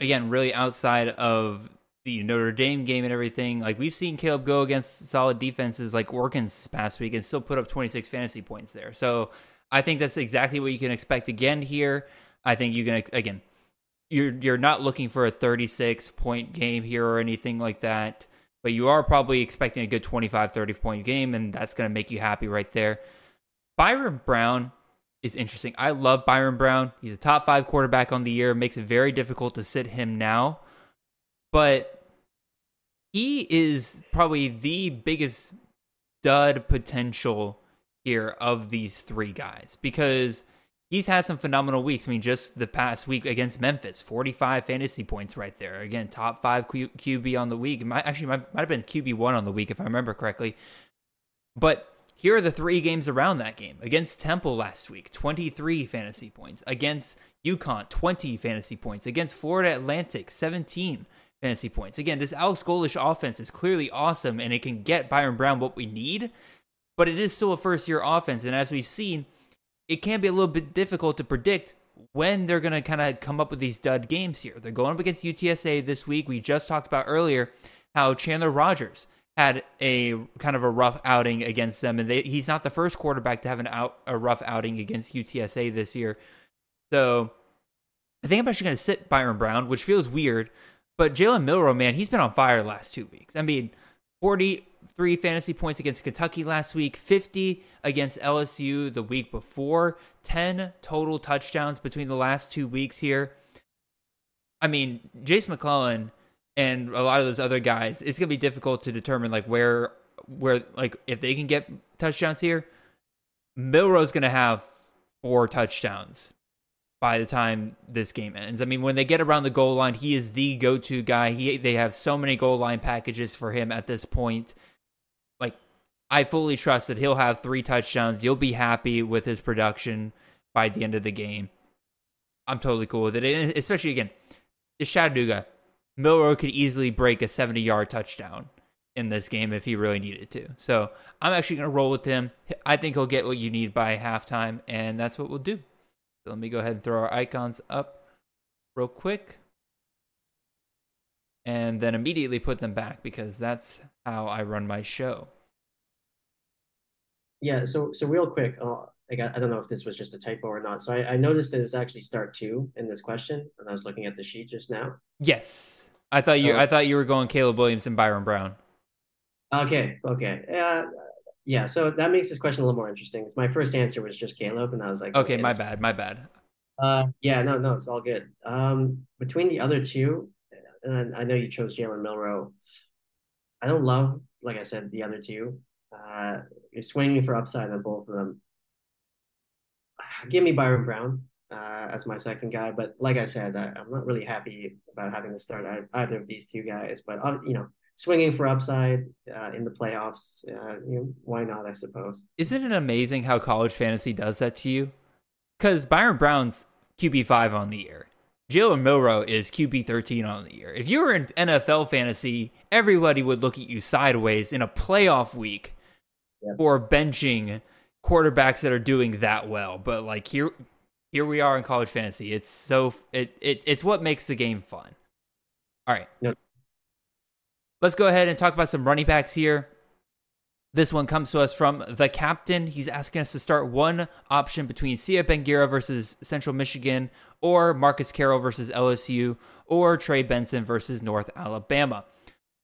again, really outside of the Notre Dame game and everything, like we've seen Caleb go against solid defenses like Oregon's past week and still put up 26 fantasy points there. So I think that's exactly what you can expect again here. I think you can again, you're you're not looking for a 36 point game here or anything like that, but you are probably expecting a good 25 30 point game and that's going to make you happy right there. Byrum Brown is interesting. I love Byrum Brown. He's a top 5 quarterback on the year, makes it very difficult to sit him now. But he is probably the biggest dud potential here of these three guys because he's had some phenomenal weeks. I mean, just the past week against Memphis, 45 fantasy points right there. Again, top five Q- QB on the week. Might, actually, might, might have been QB1 on the week if I remember correctly. But here are the three games around that game. Against Temple last week, 23 fantasy points. Against UConn, 20 fantasy points. Against Florida Atlantic, 17 fantasy points. Again, this Alex Golesh offense is clearly awesome and it can get Byrum Brown what we need but it is still a first year offense. And as we've seen, it can be a little bit difficult to predict when they're going to kind of come up with these dud games here. They're going up against UTSA this week. We just talked about earlier how Chandler Rogers had a kind of a rough outing against them, and they, he's not the first quarterback to have an out a rough outing against UTSA this year. So I think I'm actually going to sit Byrum Brown, which feels weird. But Jalen Milroe, man, he's been on fire the last two weeks. I mean, 43 fantasy points against Kentucky last week, 50 against LSU the week before, 10 total touchdowns between the last two weeks here. I mean, Jase McClellan and a lot of those other guys, it's gonna be difficult to determine like where where like if they can get touchdowns here. Milroe's gonna have four touchdowns by the time this game ends. I mean, when they get around the goal line, he is the go-to guy. He they have so many goal line packages for him at this point. Like I fully trust that he'll have three touchdowns. You'll be happy with his production by the end of the game. I'm totally cool with it. And especially again, it's Chattanooga. Milroe could easily break a 70 yard touchdown. in this game if he really needed to. So I'm actually going to roll with him. I think he'll get what you need by halftime, and that's what we'll do. So let me go ahead and throw our icons up real quick. And then immediately put them back because that's how I run my show. Yeah, so so real quick, uh, I got I don't know if this was just a typo or not. So I, I noticed that it was actually start two in this question, and I was looking at the sheet just now. Yes, I thought you Oh. I thought you were going Caleb Williams and Byrum Brown. Okay, okay, uh, yeah. So that makes this question a little more interesting. My first answer was just Caleb, and I was like, Okay, my this- bad, my bad. Uh, yeah, no, no, it's all good. Um, between the other two, and I know you chose Jalen Milroe. I don't love, like I said, the other two. Uh, you're swinging for upside on both of them. Give me Byrum Brown uh, as my second guy, but like I said, I, I'm not really happy about having to start either of these two guys. But uh, you know, swinging for upside uh, in the playoffs, uh, you know, why not? I suppose. Isn't it amazing how college fantasy does that to you? Because Byrum Brown's QB five on the year. Jalen Milroe is QB thirteen on the year. If you were in NFL fantasy, everybody would look at you sideways in a playoff week Yep. for benching quarterbacks that are doing that well. But like here, here we are in college fantasy. It's so it, it it's what makes the game fun. All right, Yep. Let's go ahead and talk about some running backs here. This one comes to us from the captain. He's asking us to start one option between Sia Bangura versus Central Michigan, or Marcus Carroll versus LSU, or Trey Benson versus North Alabama.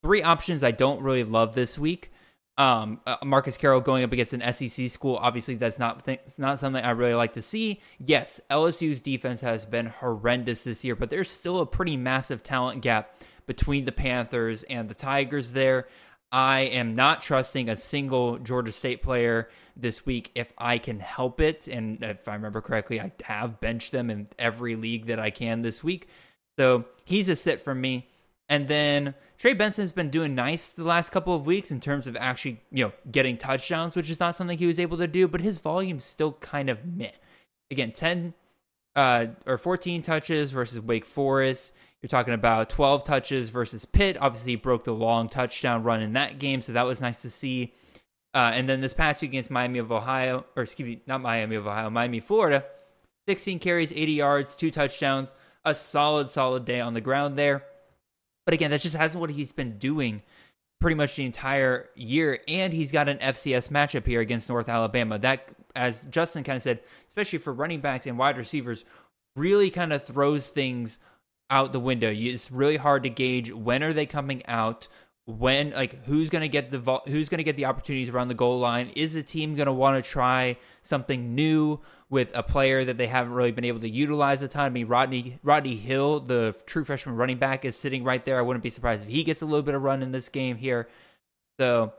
Three options I don't really love this week. Um, uh, Marcus Carroll going up against an SEC school. Obviously, that's not th- it's not something I really like to see. Yes, LSU's defense has been horrendous this year, but there's still a pretty massive talent gap between the Panthers and the Tigers there. I am not trusting a single Georgia State player this week if I can help it. And if I remember correctly, I have benched them in every league that I can this week. So he's a sit for me. And then Trey Benson's been doing nice the last couple of weeks in terms of actually, you know, getting touchdowns, which is not something he was able to do, but his volume's still kind of meh. Again, 10 uh, or 14 touches versus Wake Forest. You're talking about 12 touches versus Pitt. Obviously, broke the long touchdown run in that game, so that was nice to see. Uh, and then this past week against Miami of Ohio, or excuse me, not Miami of Ohio, Miami, Florida, 16 carries, 80 yards, two touchdowns, a solid, solid day on the ground there. But again, that just hasn't what he's been doing pretty much the entire year. And he's got an FCS matchup here against North Alabama. That, as Justin kind of said, especially for running backs and wide receivers, really kind of throws things out the window. It's really hard to gauge when are they coming out, when like who's going to get the vol- who's going to get the opportunities around the goal line. Is the team going to want to try something new with a player that they haven't really been able to utilize a ton? I mean, Rodney Rodney Hill, the true freshman running back, is sitting right there. I wouldn't be surprised if he gets a little bit of run in this game here. So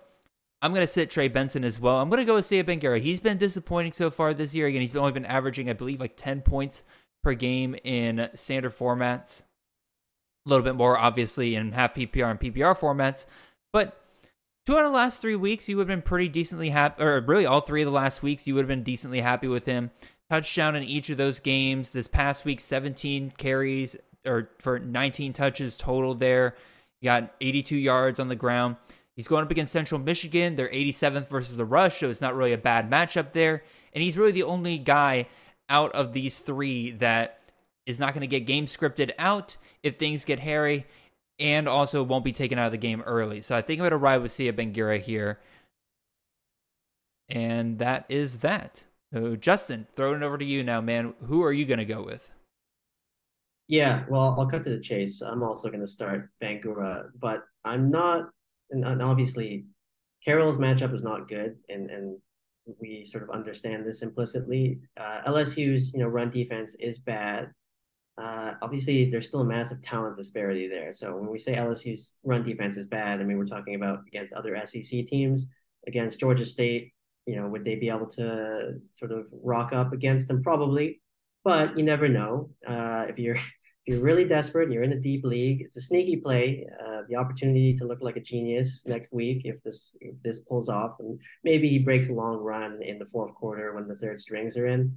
I'm going to sit Trey Benson as well. I'm going to go with Sia Bangura. He's been disappointing so far this year. Again, he's only been averaging, I believe, like 10 points per game in standard formats. A little bit more, obviously, in half PPR and PPR formats. But two out of the last three weeks, you would have been pretty decently happy, or really all three of the last weeks, you would have been decently happy with him. Touchdown in each of those games. This past week, 17 carries or for 19 touches total there. You got 82 yards on the ground. He's going up against Central Michigan. They're 87th versus the rush, so it's not really a bad matchup there. And he's really the only guy out of these three that is not going to get game scripted out if things get hairy and also won't be taken out of the game early. So I think I'm going to ride with Sia Bangura here. And that is that. So Justin, throwing it over to you now, man. Who are you going to go with? Yeah, well, I'll cut to the chase. I'm also going to start Bangura, but I'm not, and, obviously, Carroll's matchup is not good, and and we sort of understand this implicitly. Uh, LSU's you know run defense is bad. Uh, obviously, there's still a massive talent disparity there. So when we say LSU's run defense is bad, I mean we're talking about against other SEC teams, against Georgia State. You know, would they be able to sort of rock up against them? Probably, but you never know. Uh, if you're if you're really desperate, and you're in a deep league. It's a sneaky play. Uh, the opportunity to look like a genius next week if this if this pulls off, and maybe he breaks a long run in the fourth quarter when the third strings are in.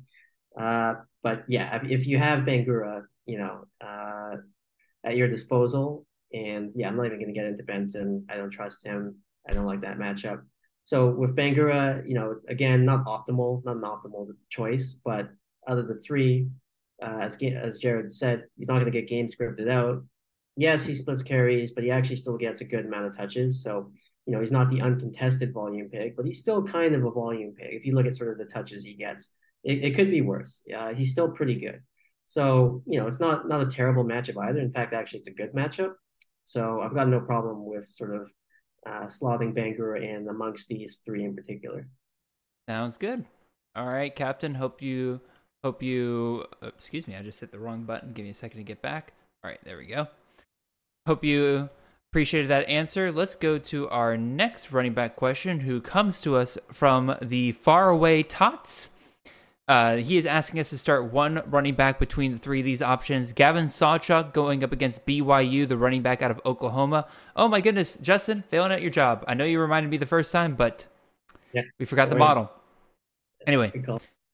Uh, but yeah, if, if you have Bangura, you know, uh, at your disposal, and yeah, I'm not even going to get into Benson. I don't trust him. I don't like that matchup. So with Bangura, you know, again, not optimal, not an optimal choice, but out of the three, uh, as as Jared said, he's not going to get game scripted out. Yes, he splits carries, but he actually still gets a good amount of touches. So you know, he's not the uncontested volume pick, but he's still kind of a volume pick. If you look at sort of the touches he gets, it, it could be worse. Uh, he's still pretty good. So you know, it's not not a terrible matchup either. In fact, actually, it's a good matchup. So I've got no problem with sort of uh, Bangura and amongst these three in particular. Sounds good. All right, Captain. Hope you hope you. Uh, excuse me, I just hit the wrong button. Give me a second to get back. All right, there we go. Hope you appreciated that answer. Let's go to our next running back question, who comes to us from the faraway Tots. Uh, he is asking us to start one running back between the three of these options. Gavin Sawchuk going up against BYU, the running back out of Oklahoma. Oh my goodness, Justin, failing at your job. I know you reminded me the first time, but yeah, we forgot the model. Anyway,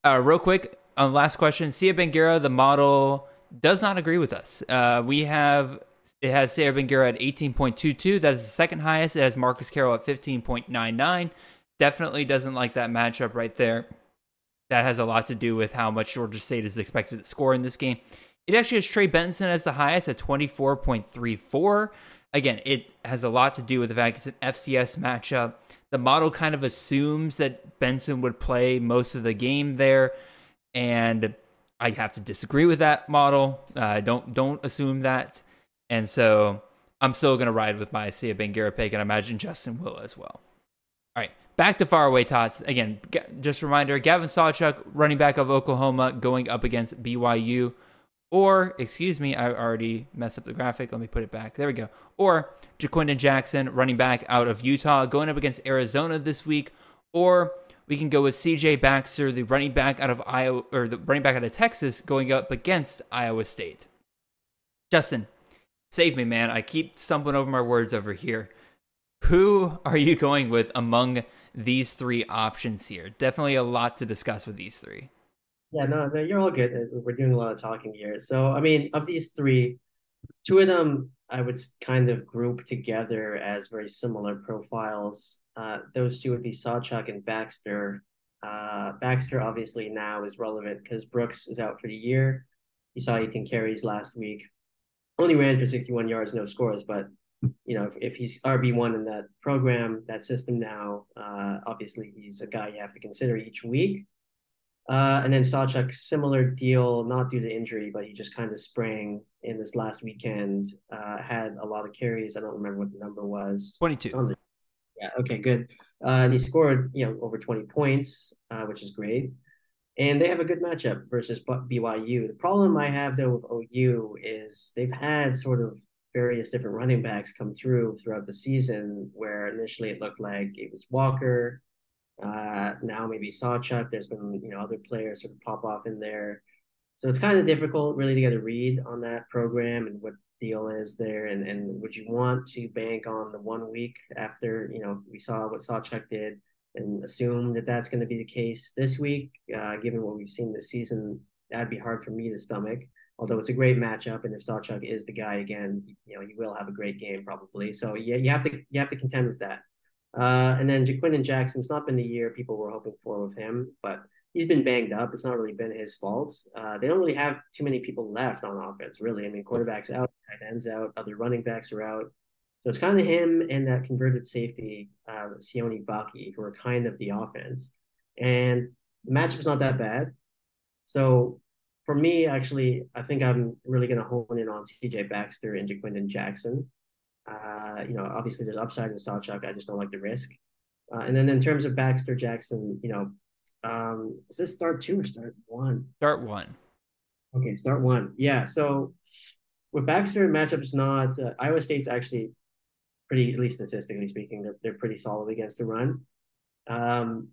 uh, real quick the last question, Sia Bangura, the model does not agree with us. Uh, we have it has Sia Bangura at 18.22. That is the second highest. It has Marcus Carroll at 15.99. Definitely doesn't like that matchup right there that has a lot to do with how much Georgia State is expected to score in this game. It actually has Trey Benson as the highest at 24.34. Again, it has a lot to do with the fact it's an FCS matchup. The model kind of assumes that Benson would play most of the game there, and I have to disagree with that model. Uh, don't don't assume that, and so I'm still going to ride with my Sia pick, and I imagine Justin will as well. All right, Back to faraway tots. Again, just a reminder Gavin Sawchuk, running back of Oklahoma, going up against BYU. Or, excuse me, I already messed up the graphic. Let me put it back. There we go. Or Ja'Quinden Jackson, running back out of Utah, going up against Arizona this week. Or we can go with CJ Baxter, the running back out of Iowa, or the running back out of Texas, going up against Iowa State. Justin, save me, man. I keep stumbling over my words over here. Who are you going with among these three options here. Definitely a lot to discuss with these three. Yeah, no, no, you're all good. We're doing a lot of talking here. So, I mean, of these three, two of them I would kind of group together as very similar profiles. Uh, those two would be Sawchuk and Baxter. Uh, Baxter obviously now is relevant because Brooks is out for the year. You saw 18 carries last week. Only ran for 61 yards, no scores, but you know, if, if he's RB one in that program, that system now, uh, obviously he's a guy you have to consider each week. Uh, and then Sawchuk, similar deal, not due to injury, but he just kind of sprang in this last weekend. Uh, had a lot of carries. I don't remember what the number was. Twenty-two. The, yeah. Okay. Good. Uh, and he scored, you know, over twenty points, uh, which is great. And they have a good matchup versus BYU. The problem I have though with OU is they've had sort of various different running backs come through throughout the season where initially it looked like it was Walker. Uh, now maybe Sawchuk. There's been you know other players sort of pop off in there, so it's kind of difficult really to get a read on that program and what deal is there, and and would you want to bank on the one week after you know we saw what Sawchuk did and assume that that's going to be the case this week, uh, given what we've seen this season? That'd be hard for me to stomach although it's a great matchup, and if Sawchuk is the guy again, you know, he will have a great game probably. So yeah, you have to you have to contend with that. Uh, and then Ja'Quinden Jackson, it's not been the year people were hoping for with him, but he's been banged up. It's not really been his fault. Uh, they don't really have too many people left on offense, really. I mean, quarterbacks out, tight ends out, other running backs are out. So it's kind of him and that converted safety, uh, Sione Vaki, who are kind of the offense. And the matchup's not that bad. So for me, actually, I think I'm really going to hone in on CJ Baxter and Ja'Quinden Jackson. Uh, you know, obviously there's upside in Sawchuk. I just don't like the risk. Uh, and then in terms of Baxter Jackson, you know, um, is this start two or start one? Start one. Okay, start one. Yeah. So with Baxter, matchups not uh, Iowa State's actually pretty, at least statistically speaking, they're they're pretty solid against the run. Um,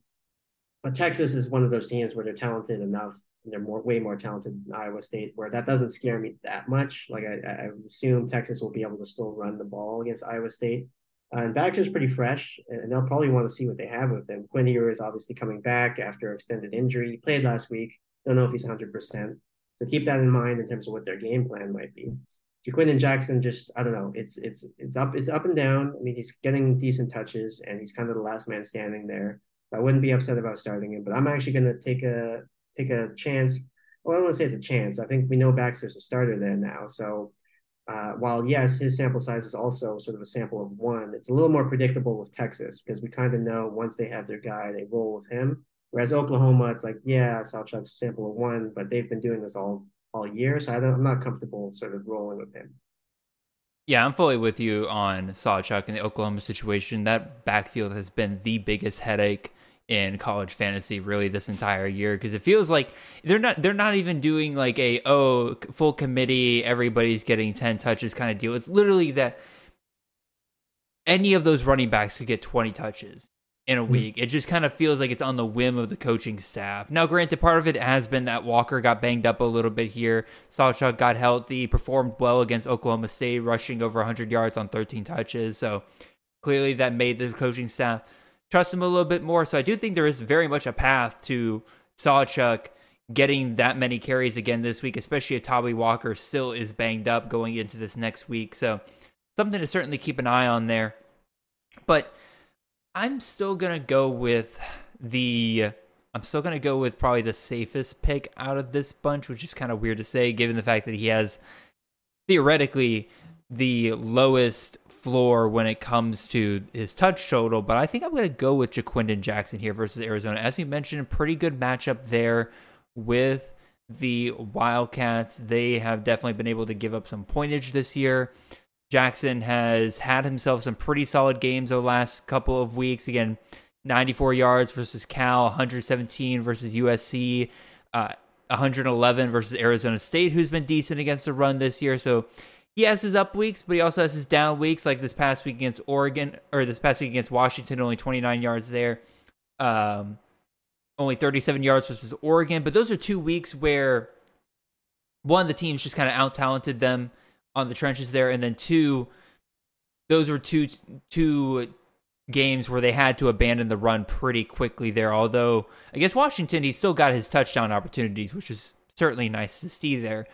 but Texas is one of those teams where they're talented enough they're more way more talented than Iowa State, where that doesn't scare me that much. Like I, I assume Texas will be able to still run the ball against Iowa State. Uh, and Baxter's pretty fresh, and they'll probably want to see what they have with him. Quinn Ewers is obviously coming back after extended injury. He played last week. Don't know if he's 100%. So keep that in mind in terms of what their game plan might be. Ja'Quinden Jackson just I don't know. It's it's it's up it's up and down. I mean, he's getting decent touches and he's kind of the last man standing there. I wouldn't be upset about starting him, but I'm actually going to take a take a chance. Well, I don't want to say it's a chance. I think we know Baxter's a starter there now. So uh, while yes, his sample size is also sort of a sample of one, it's a little more predictable with Texas because we kind of know once they have their guy, they roll with him. Whereas Oklahoma, it's like yeah, Sawchuk's a sample of one, but they've been doing this all all year, so I am not comfortable sort of rolling with him. Yeah, I'm fully with you on Sawchuk in the Oklahoma situation. That backfield has been the biggest headache in college fantasy really this entire year because it feels like they're not they're not even doing like a oh full committee everybody's getting 10 touches kind of deal it's literally that any of those running backs could get 20 touches in a hmm. week. It just kind of feels like it's on the whim of the coaching staff. Now, granted, part of it has been that Walker got banged up a little bit here. Sawchuk got healthy, performed well against Oklahoma State, rushing over 100 yards on 13 touches. So clearly that made the coaching staff trust him a little bit more. So I do think there is very much a path to Sawchuk getting that many carries again this week, especially if Tawee Walker still is banged up going into this next week. So something to certainly keep an eye on there. But I'm still gonna go with the I'm still gonna go with probably the safest pick out of this bunch, which is kind of weird to say given the fact that he has theoretically the lowest floor when it comes to his touch total, but I think I'm going to go with Ja'Quinden Jackson here versus Arizona. As we mentioned, pretty good matchup there with the Wildcats. They have definitely been able to give up some pointage this year. Jackson has had himself some pretty solid games over the last couple of weeks. Again, 94 yards versus Cal, 117 versus USC, uh, 111 versus Arizona State, who's been decent against the run this year. So he has his up weeks, but he also has his down weeks, like this past week against Oregon or this past week against Washington, only 29 yards there. Um, only 37 yards versus Oregon. But those are two weeks where one, the teams just kind of out talented them on the trenches there, and then two, those were two two games where they had to abandon the run pretty quickly there. Although I guess Washington, he still got his touchdown opportunities, which is certainly nice to see there.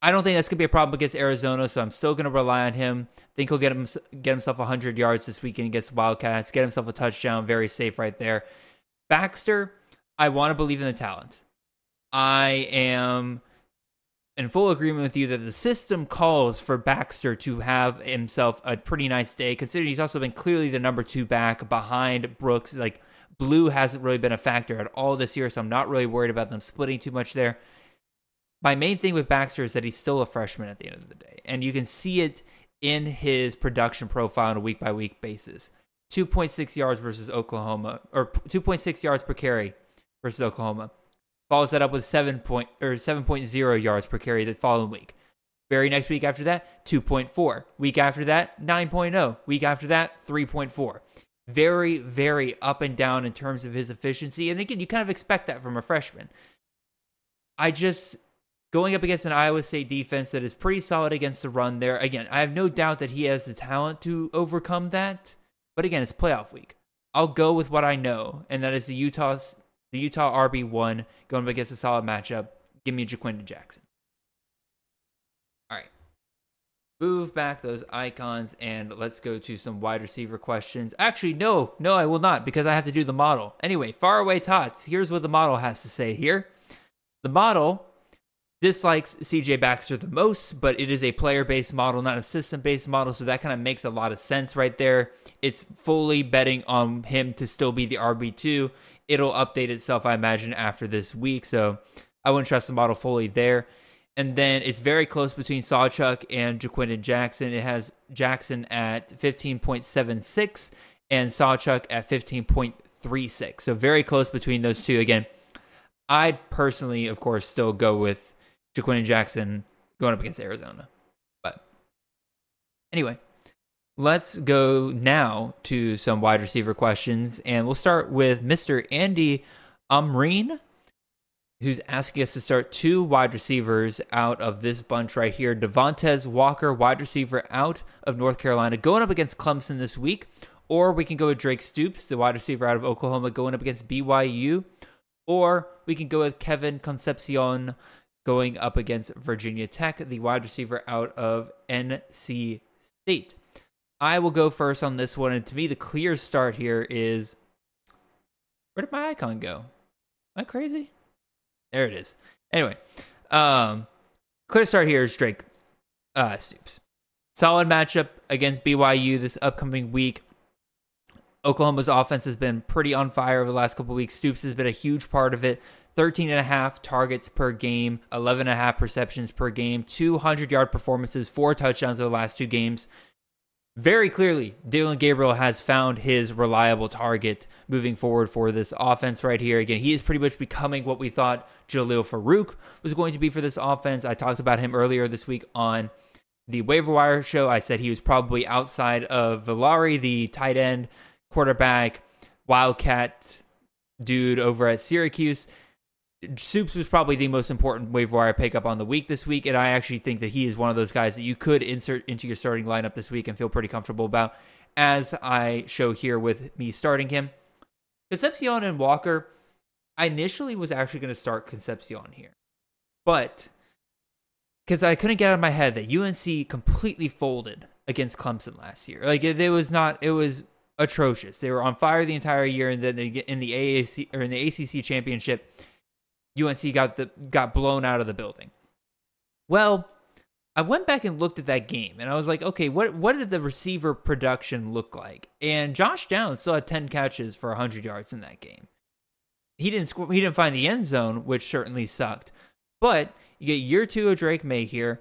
I don't think that's gonna be a problem against Arizona, so I'm still gonna rely on him. think he'll get him get himself 100 yards this weekend against the Wildcats, get himself a touchdown, very safe right there. Baxter, I want to believe in the talent. I am in full agreement with you that the system calls for Baxter to have himself a pretty nice day, considering he's also been clearly the number two back behind Brooks. Like Blue hasn't really been a factor at all this year, so I'm not really worried about them splitting too much there my main thing with Baxter is that he's still a freshman at the end of the day, and you can see it in his production profile on a week by week basis. 2.6 yards versus Oklahoma, or 2.6 yards per carry versus Oklahoma. Follows that up with 7 point or 7.0 yards per carry the following week. Very next week after that, 2.4. Week after that, 9.0. Week after that, 3.4. Very, very up and down in terms of his efficiency. And again, you kind of expect that from a freshman. I just going up against an Iowa State defense that is pretty solid against the run there. Again, I have no doubt that he has the talent to overcome that. But again, it's playoff week. I'll go with what I know, and that is the Utah's the Utah RB one going up against a solid matchup. Give me Ja'Quinden Jackson. All right. Move back those icons and let's go to some wide receiver questions. Actually, no, no, I will not because I have to do the model. Anyway, far away tots. Here's what the model has to say here. The model dislikes CJ Baxter the most, but it is a player based model, not a system based model. So that kind of makes a lot of sense right there. It's fully betting on him to still be the RB2. It'll update itself, I imagine, after this week. So I wouldn't trust the model fully there. And then it's very close between Sawchuk and Ja'Quinden Jackson. It has Jackson at 15.76 and Sawchuk at 15.36. So very close between those two. Again, I'd personally, of course, still go with Ja'Quinden Jackson going up against Arizona. But anyway, let's go now to some wide receiver questions. And we'll start with Mr. Andy Umreen, who's asking us to start two wide receivers out of this bunch right here. Devontez Walker, wide receiver out of North Carolina, going up against Clemson this week. Or we can go with Drake Stoops, the wide receiver out of Oklahoma, going up against BYU. Or we can go with Kevin Concepcion, going up against Virginia Tech, the wide receiver out of NC State. I will go first on this one, and to me, the clear start here is where did my icon go? Am I crazy? There it is. Anyway, um, clear start here is Drake uh, Stoops. Solid matchup against BYU this upcoming week. Oklahoma's offense has been pretty on fire over the last couple weeks. Stoops has been a huge part of it. 13 and a half targets per game, 11 and a half receptions per game, 200 yard performances, four touchdowns in the last two games. Very clearly, Dillon Gabriel has found his reliable target moving forward for this offense right here. Again, he is pretty much becoming what we thought Jalil Farooq was going to be for this offense. I talked about him earlier this week on the waiver wire show. I said he was probably outside of Villari, the tight end, quarterback, Wildcat dude over at Syracuse. Stoops was probably the most important waiver wire pickup on the week this week, and I actually think that he is one of those guys that you could insert into your starting lineup this week and feel pretty comfortable about, as I show here with me starting him. Concepcion and Walker, I initially was actually going to start Concepcion here, but because I couldn't get out of my head that UNC completely folded against Clemson last year. Like it, it was not, it was atrocious. They were on fire the entire year, and then they get in the AAC or in the ACC championship UNC got the got blown out of the building. Well, I went back and looked at that game and I was like, okay, what what did the receiver production look like? And Josh Downs still had 10 catches for 100 yards in that game. He didn't score, he didn't find the end zone, which certainly sucked. But you get year 2 of Drake Maye here,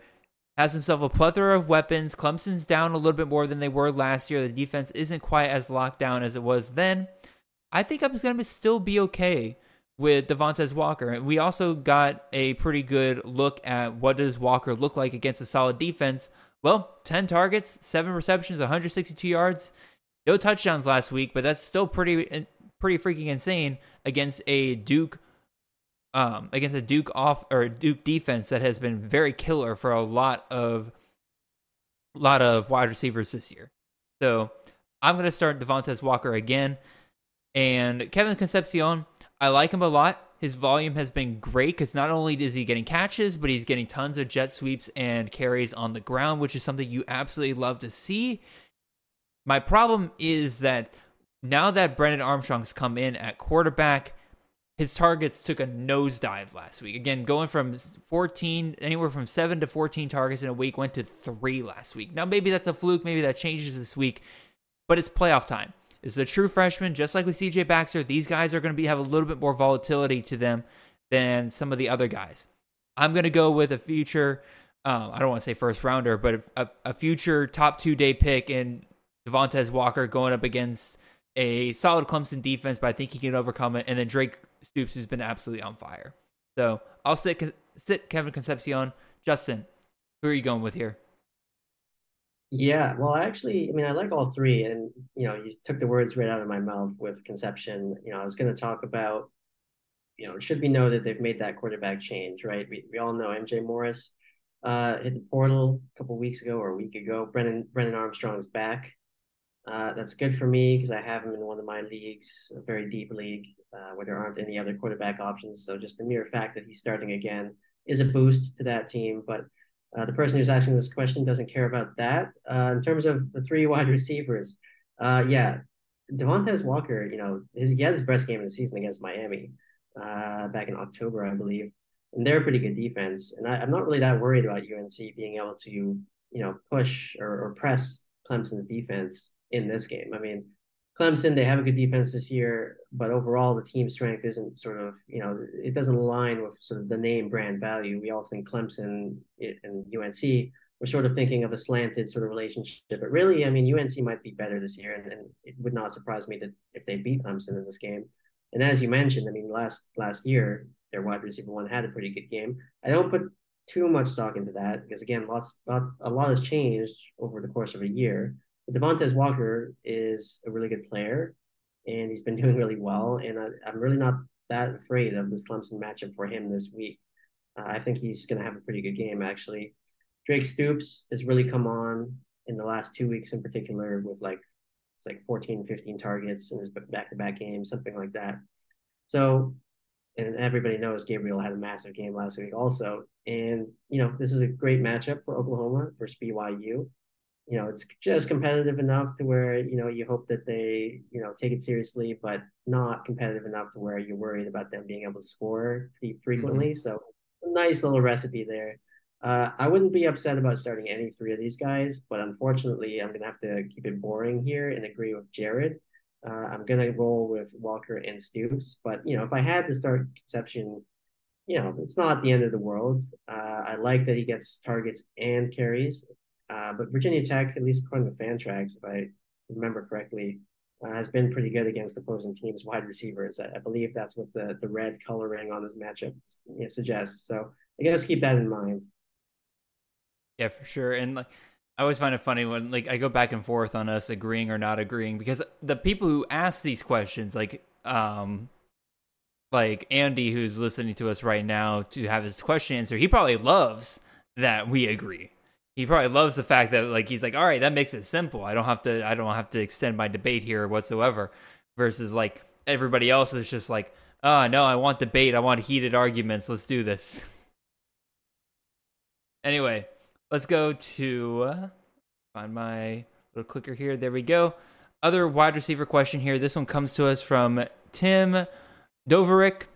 has himself a plethora of weapons. Clemson's down a little bit more than they were last year. The defense isn't quite as locked down as it was then. I think I'm going to still be okay with Devontez Walker. And we also got a pretty good look at what does Walker look like against a solid defense. Well, 10 targets, 7 receptions, 162 yards. No touchdowns last week, but that's still pretty pretty freaking insane against a Duke um against a Duke off or Duke defense that has been very killer for a lot of lot of wide receivers this year. So, I'm going to start Devontez Walker again and Kevin Concepcion I like him a lot. His volume has been great because not only is he getting catches, but he's getting tons of jet sweeps and carries on the ground, which is something you absolutely love to see. My problem is that now that Brennan Armstrong's come in at quarterback, his targets took a nosedive last week. Again, going from 14, anywhere from 7 to 14 targets in a week, went to 3 last week. Now, maybe that's a fluke. Maybe that changes this week, but it's playoff time. Is a true freshman, just like with CJ Baxter. These guys are going to be have a little bit more volatility to them than some of the other guys. I'm going to go with a future, um, I don't want to say first rounder, but a, a future top two day pick in Devontez Walker going up against a solid Clemson defense, but I think he can overcome it. And then Drake Stoops, who's been absolutely on fire. So I'll sit sit Kevin Concepcion. Justin, who are you going with here? Yeah, well, actually, I mean, I like all three, and you know, you took the words right out of my mouth with Concepcion. You know, I was going to talk about, you know, it should be noted that they've made that quarterback change, right? We we all know MJ Morris uh, hit the portal a couple weeks ago or a week ago. Brennan Brennan Armstrong's back. Uh, that's good for me because I have him in one of my leagues, a very deep league, uh, where there aren't any other quarterback options. So just the mere fact that he's starting again is a boost to that team. But uh, the person who's asking this question doesn't care about that. Uh, in terms of the three wide receivers, uh, yeah, Devontez Walker, you know, his, he has his best game of the season against Miami uh, back in October, I believe, and they're a pretty good defense. And I, am not really that worried about UNC being able to, you know, push or, or press Clemson's defense in this game. I mean, Clemson, they have a good defense this year, but overall the team strength isn't sort of, you know, it doesn't align with sort of the name brand value. We all think Clemson and UNC, we're sort of thinking of a slanted sort of relationship, but really, I mean, UNC might be better this year, and, and it would not surprise me that if they beat Clemson in this game. And as you mentioned, I mean, last last year their wide receiver one had a pretty good game. I don't put too much stock into that because again, lots, lots a lot has changed over the course of a year. Devontez Walker is a really good player, and he's been doing really well. And I, am really not that afraid of this Clemson matchup for him this week. Uh, I think he's going to have a pretty good game, actually. Drake Stoops has really come on in the last two weeks in particular with like it's like 14, 15 targets in his back-to-back games, something like that. So and everybody knows Gabriel had a massive game last week also. And you know, this is a great matchup for Oklahoma versus BYU. You know, it's just competitive enough to where you know you hope that they you know take it seriously, but not competitive enough to where you're worried about them being able to score frequently. Mm-hmm. So, a nice little recipe there. Uh, I wouldn't be upset about starting any three of these guys, but unfortunately, I'm gonna have to keep it boring here and agree with Jared. Uh, I'm gonna roll with Walker and Stoops, but you know, if I had to start Concepcion you know, it's not the end of the world. Uh, I like that he gets targets and carries, uh, but Virginia Tech, at least according to Fantrax, if I remember correctly, uh, has been pretty good against opposing teams' wide receivers. I, I, believe that's what the the red coloring on this matchup you know, suggests. So I guess keep that in mind. Yeah, for sure. And like, I always find it funny when like I go back and forth on us agreeing or not agreeing because the people who ask these questions, like um, like Andy, who's listening to us right now to have his question answered, he probably loves that we agree. He probably loves the fact that like he's like, all right, that makes it simple. I don't have to I don't have to extend my debate here whatsoever. Versus like everybody else is just like, oh no, I want debate. I want heated arguments. Let's do this. anyway, Let's go to uh, find my little clicker here. There we go. Other wide receiver question here. This one comes to us from Tim Doverick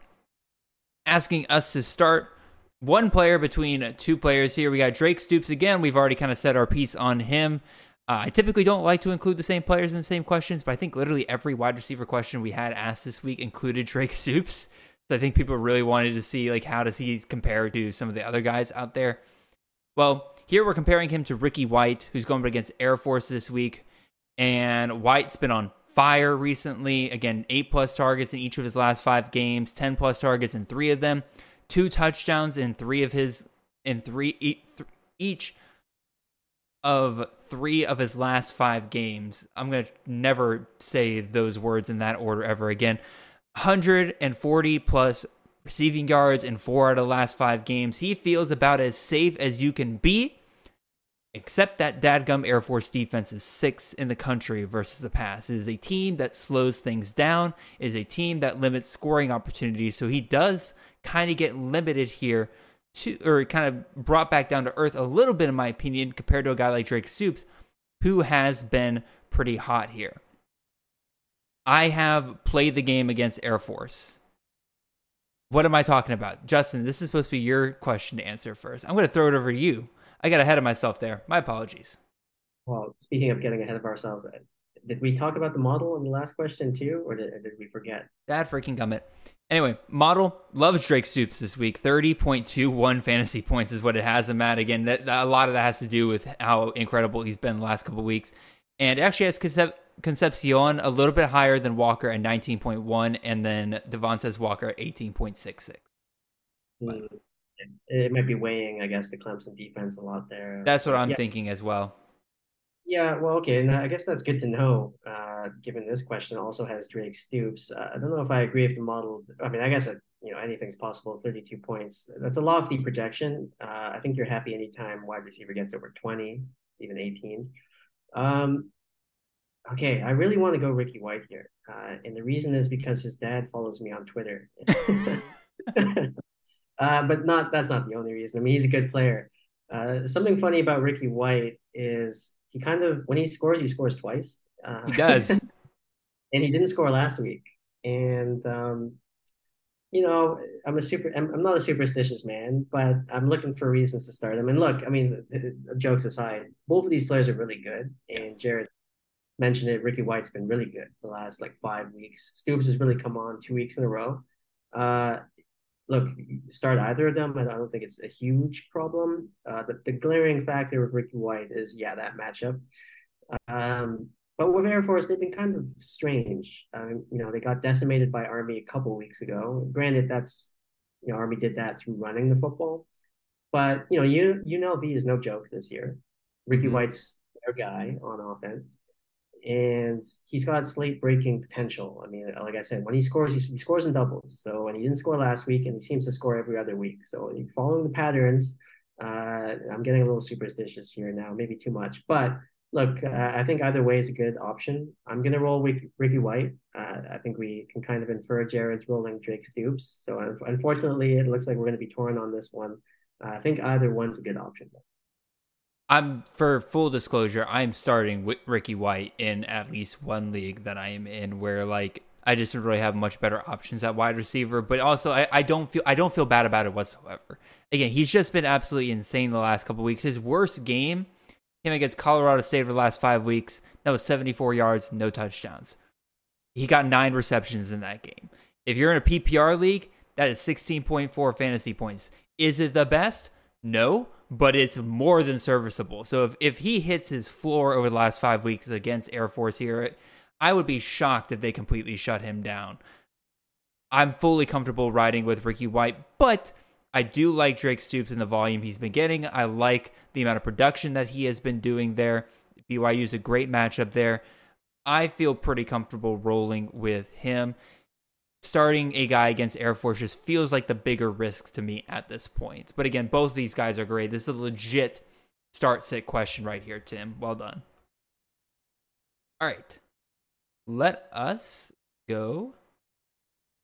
asking us to start one player between two players here. We got Drake Stoops again. We've already kind of said our piece on him. Uh, I typically don't like to include the same players in the same questions, but I think literally every wide receiver question we had asked this week included Drake Stoops. So I think people really wanted to see like how does he compare to some of the other guys out there. Well, here we're comparing him to Ricky White, who's going against Air Force this week. And White's been on fire recently. Again, eight plus targets in each of his last five games, 10 plus targets in three of them, two touchdowns in three of his, in three, each of three of his last five games. I'm going to never say those words in that order ever again. 140 plus receiving yards in four out of the last five games. He feels about as safe as you can be. Except that Dadgum Air Force defense is sixth in the country versus the pass. It is a team that slows things down, it is a team that limits scoring opportunities. So he does kind of get limited here to or kind of brought back down to earth a little bit in my opinion compared to a guy like Drake Stoops, who has been pretty hot here. I have played the game against Air Force. What am I talking about? Justin, this is supposed to be your question to answer first. I'm going to throw it over to you. I got ahead of myself there. My apologies. Well, speaking of getting ahead of ourselves, did we talk about the model in the last question too, or did, did we forget? That freaking gummit. Anyway, model loves Drake Stoops this week. 30.21 fantasy points is what it has him at. Again, that, a lot of that has to do with how incredible he's been the last couple weeks. And it actually has Concep- Concepcion a little bit higher than Walker at 19.1, and then Devontez Walker at 18.66. Mm it might be weighing, I guess, the Clemson defense a lot there. That's what I'm yeah. thinking as well. Yeah, well, okay, and I guess that's good to know. Uh, given this question also has Drake Stoops, uh, I don't know if I agree with the model. I mean, I guess it, you know anything's possible. Thirty-two points. That's a lofty projection. Uh, I think you're happy anytime wide receiver gets over twenty, even eighteen. Um, okay, I really want to go Ricky White here, uh, and the reason is because his dad follows me on Twitter. Uh, but not that's not the only reason. I mean, he's a good player. Uh, something funny about Ricky White is he kind of when he scores, he scores twice. Uh, he does, and he didn't score last week. And um, you know, I'm a super. I'm, I'm, not a superstitious man, but I'm looking for reasons to start him. And look, I mean, jokes aside, both of these players are really good. And Jared mentioned it. Ricky White's been really good the last like five weeks. Stoops has really come on two weeks in a row. Uh, look, start either of them, and I don't think it's a huge problem. Uh, the, the glaring factor with Ricky White is, yeah, that matchup. Um, but with Air Force, they've been kind of strange. Um, you know, they got decimated by Army a couple weeks ago. Granted, that's you know, Army did that through running the football, but you know, UNLV is no joke this year. Ricky mm-hmm. White's their guy on offense and he's got slate breaking potential. I mean, like I said, when he scores, he, scores in doubles. So when he didn't score last week, and he seems to score every other week. So following the patterns, uh, I'm getting a little superstitious here now, maybe too much. But look, uh, I think either way is a good option. I'm gonna roll Ricky, Ricky White. Uh, I think we can kind of infer Jared's rolling Drake Stoops. So unfortunately, it looks like we're gonna be torn on this one. Uh, I think either one's a good option. I'm for full disclosure, I'm starting with Ricky White in at least one league that I am in where like I just really have much better options at wide receiver, but also I, I don't feel I don't feel bad about it whatsoever. Again, he's just been absolutely insane the last couple weeks. His worst game him against Colorado State for the last five weeks. That was 74 yards, no touchdowns. He got nine receptions in that game. If you're in a PPR league, that is 16.4 fantasy points. Is it the best? No, but it's more than serviceable. So if, if he hits his floor over the last five weeks against Air Force here, I would be shocked if they completely shut him down. I'm fully comfortable riding with Ricky White, but I do like Drake Stoops and the volume he's been getting. I like the amount of production that he has been doing there. BYU is a great matchup there. I feel pretty comfortable rolling with him. Starting a guy against Air Force just feels like the bigger risks to me at this point. But again, both these guys are great. This is a legit start sit question right here, Tim. Well done. All right. Let us go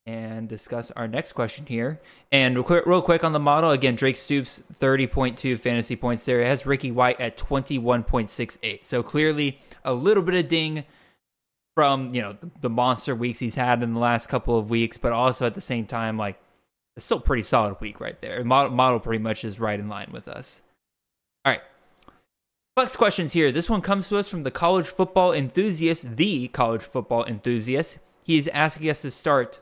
and discuss our next question here. And real quick, real quick on the model again, Drake Stoops 30.2 fantasy points there. It has Ricky White at 21.68. So clearly a little bit of ding from, you know, the, the, monster weeks he's had in the last couple of weeks, but also at the same time, like, it's still pretty solid week right there. Model, model pretty much is right in line with us. All right. Next questions here. This one comes to us from the college football enthusiast, the college football enthusiast. He is asking us to start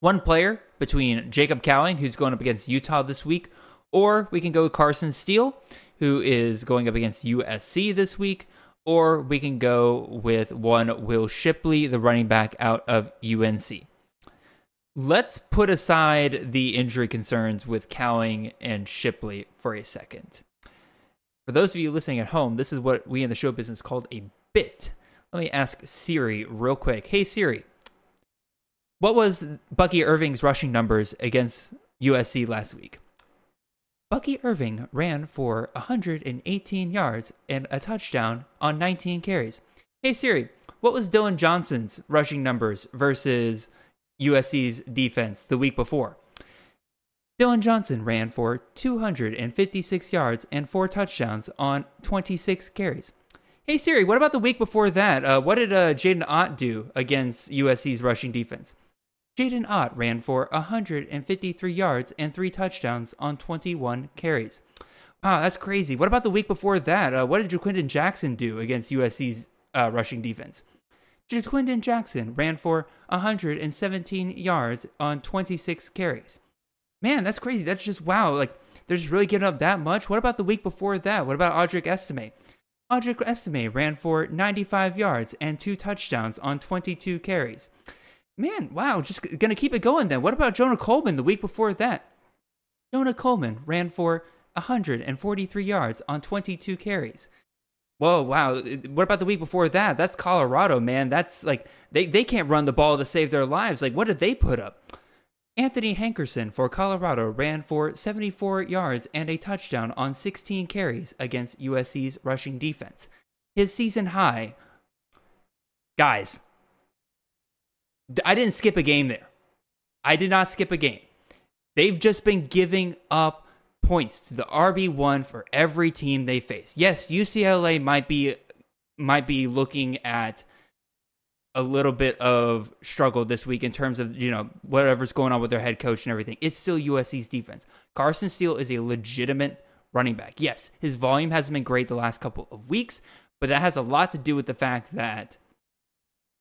one player between Jacob Cowing, who's going up against Utah this week, or we can go Carson Steele, who is going up against USC this week, or we can go with one Will Shipley, the running back out of UNC. Let's put aside the injury concerns with Cowing and Shipley for a second. For those of you listening at home, this is what we in the show business called a bit. Let me ask Siri real quick. Hey Siri, what was Bucky Irving's rushing numbers against USC last week? Bucky Irving ran for 118 yards and a touchdown on 19 carries. Hey Siri, what was Dillon Johnson's rushing numbers versus USC's defense the week before? Dillon Johnson ran for 256 yards and four touchdowns on 26 carries. Hey Siri, what about the week before that? Uh, what did uh, Jaydn Ott do against USC's rushing defense? Jaydn Ott ran for 153 yards and three touchdowns on 21 carries. Wow, that's crazy. What about the week before that? Uh, what did Ja'Quinden Jackson do against USC's uh, rushing defense? Ja'Quinden Jackson ran for 117 yards on 26 carries. Man, that's crazy. That's just wow. Like, they're just really giving up that much. What about the week before that? What about Audric Estime? Audric Estime ran for 95 yards and two touchdowns on 22 carries. Man, wow, just gonna keep it going then. What about Jonah Coleman the week before that? Jonah Coleman ran for 143 yards on 22 carries. Whoa, wow. What about the week before that? That's Colorado, man. That's like they, they can't run the ball to save their lives. Like, what did they put up? Anthony Hankerson for Colorado ran for 74 yards and a touchdown on 16 carries against USC's rushing defense. His season high. Guys, I didn't skip a game there. I did not skip a game. They've just been giving up points to the RB1 for every team they face. Yes, UCLA might be might be looking at a little bit of struggle this week in terms of, you know, whatever's going on with their head coach and everything. It's still USC's defense. Carson Steele is a legitimate running back. Yes, his volume hasn't been great the last couple of weeks, but that has a lot to do with the fact that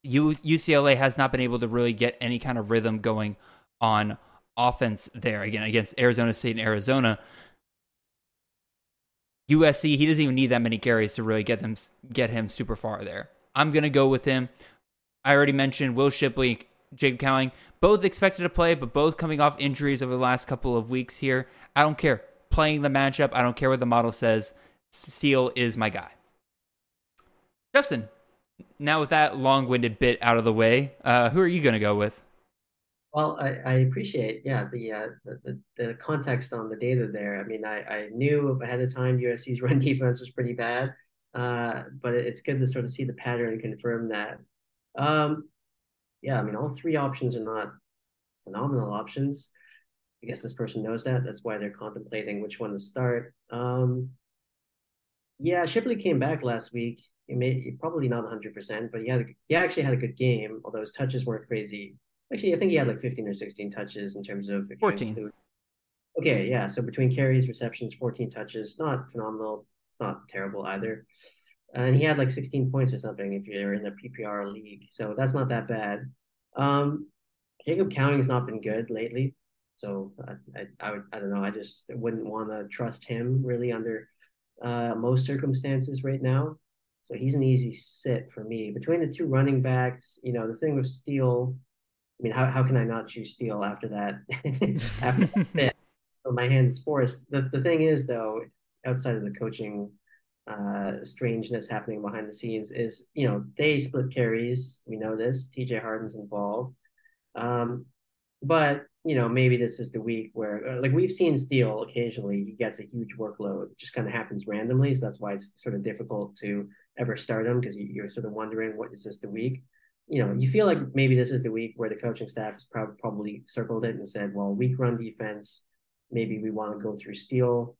UCLA has not been able to really get any kind of rhythm going on offense there. Again, against Arizona State and Arizona, USC he doesn't even need that many carries to really get them get him super far there. I'm gonna go with him. I already mentioned Will Shipley, Jacob Cowing, both expected to play, but both coming off injuries over the last couple of weeks here. I don't care playing the matchup. I don't care what the model says. Steele is my guy. Justin, now with that long-winded bit out of the way, uh, who are you going to go with? Well, I, I appreciate, yeah, the, uh, the, the context on the data there. I mean, I, I knew ahead of time USC's run defense was pretty bad. uh, but it's good to sort of see the pattern and confirm that. Um, yeah, I mean, all three options are not phenomenal options. I guess this person knows that. That's why they're contemplating which one to start. Um, yeah, Shipley came back last week. He made probably not 100%, but he had a, he actually had a good game, although his touches weren't crazy. Actually, I think he had like 15 or 16 touches in terms of 14. Okay, yeah. So between carries, receptions, 14 touches, not phenomenal. It's not terrible either. And he had like 16 points or something if you're in a PPR league. So that's not that bad. Um, Jacob Cowing has not been good lately. So I, I, I would I don't know. I just wouldn't want to trust him really under uh, most circumstances right now. So he's an easy sit for me. Between the two running backs, you know, the thing with Steele, I mean, how, how can I not choose Steele after that? after that so my hand is forced. The, the thing is, though, outside of the coaching uh, strangeness happening behind the scenes, is, you know, they split carries. We know this. TJ Harden's involved. Um, but you know, maybe this is the week where, uh, like, we've seen Steele occasionally, he gets a huge workload. It just kind of happens randomly. So that's why it's sort of difficult to ever start him because you're sort of wondering, what is this the week? You know, you feel like maybe this is the week where the coaching staff has prob- probably circled it and said, well, weak run defense, maybe we want to go through Steele.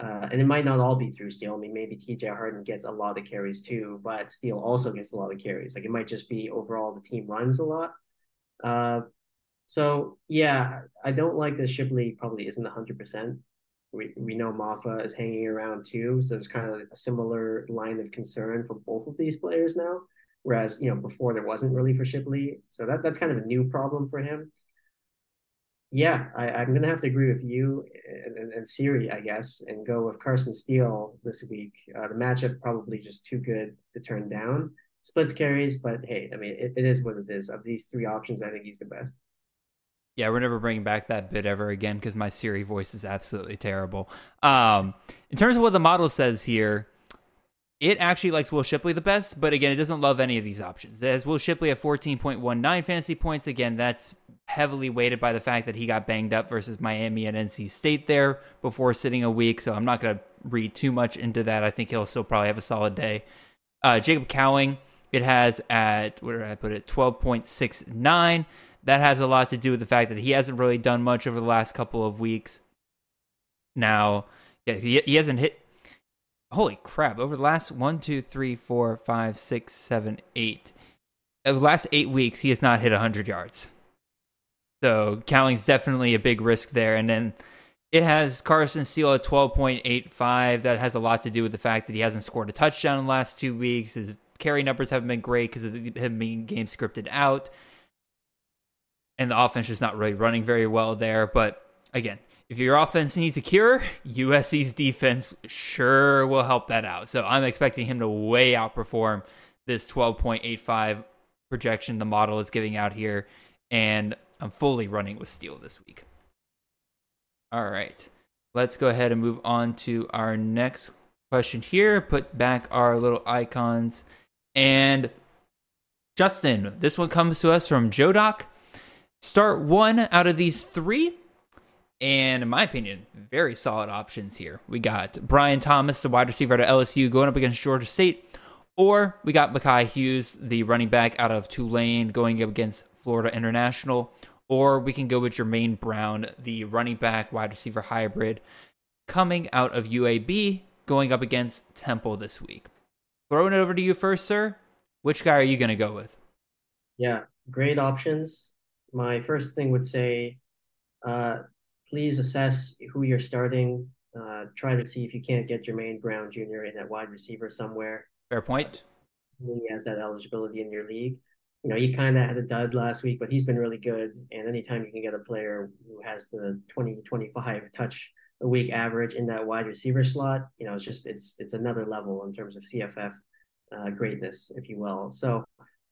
Uh, and it might not all be through Steele. I mean, maybe TJ Harden gets a lot of carries too, but Steele also gets a lot of carries. Like it might just be overall the team runs a lot. Uh, so yeah, I don't like that Shipley probably isn't hundred percent. We we know Mafah is hanging around too, so it's kind of a similar line of concern for both of these players now. Whereas you know before there wasn't really for Shipley, so that that's kind of a new problem for him. Yeah, I, I'm gonna have to agree with you and, and, and Siri, I guess, and go with Carson Steele this week. Uh, the matchup probably just too good to turn down. Splits carries, but hey, I mean it, it is what it is. Of these three options, I think he's the best. Yeah, we're never bringing back that bit ever again because my Siri voice is absolutely terrible. Um, in terms of what the model says here, it actually likes Will Shipley the best, but again, it doesn't love any of these options. It has Will Shipley at 14.19 fantasy points. Again, that's heavily weighted by the fact that he got banged up versus Miami and NC State there before sitting a week, so I'm not going to read too much into that. I think he'll still probably have a solid day. Uh, Jacob Cowing, it has at, where did I put it, 12.69 that has a lot to do with the fact that he hasn't really done much over the last couple of weeks. Now, yeah, he, he hasn't hit. Holy crap! Over the last one, two, three, four, five, six, seven, eight, over the last eight weeks, he has not hit hundred yards. So Cowing's definitely a big risk there. And then it has Carson Steele at twelve point eight five. That has a lot to do with the fact that he hasn't scored a touchdown in the last two weeks. His carry numbers haven't been great because of him being game scripted out and the offense is not really running very well there. But again, if your offense needs a cure, USC's defense sure will help that out. So I'm expecting him to way outperform this 12.85 projection the model is giving out here. And I'm fully running with Steele this week. All right. Let's go ahead and move on to our next question here. Put back our little icons. And Justin, this one comes to us from Joe Doc. Start one out of these three. And in my opinion, very solid options here. We got Brian Thomas, the wide receiver out of LSU, going up against Georgia State. Or we got Makhi Hughes, the running back out of Tulane, going up against Florida International. Or we can go with Jermaine Brown, the running back wide receiver hybrid, coming out of UAB, going up against Temple this week. Throwing it over to you first, sir. Which guy are you going to go with? Yeah, great options my first thing would say, uh, please assess who you're starting. Uh, try to see if you can't get Jermaine Brown Jr. in at wide receiver somewhere. Fair point. He has that eligibility in your league. You know, he kind of had a dud last week, but he's been really good. And anytime you can get a player who has the 20, 25 touch a week average in that wide receiver slot, you know, it's just it's it's another level in terms of CFF uh, greatness, if you will. So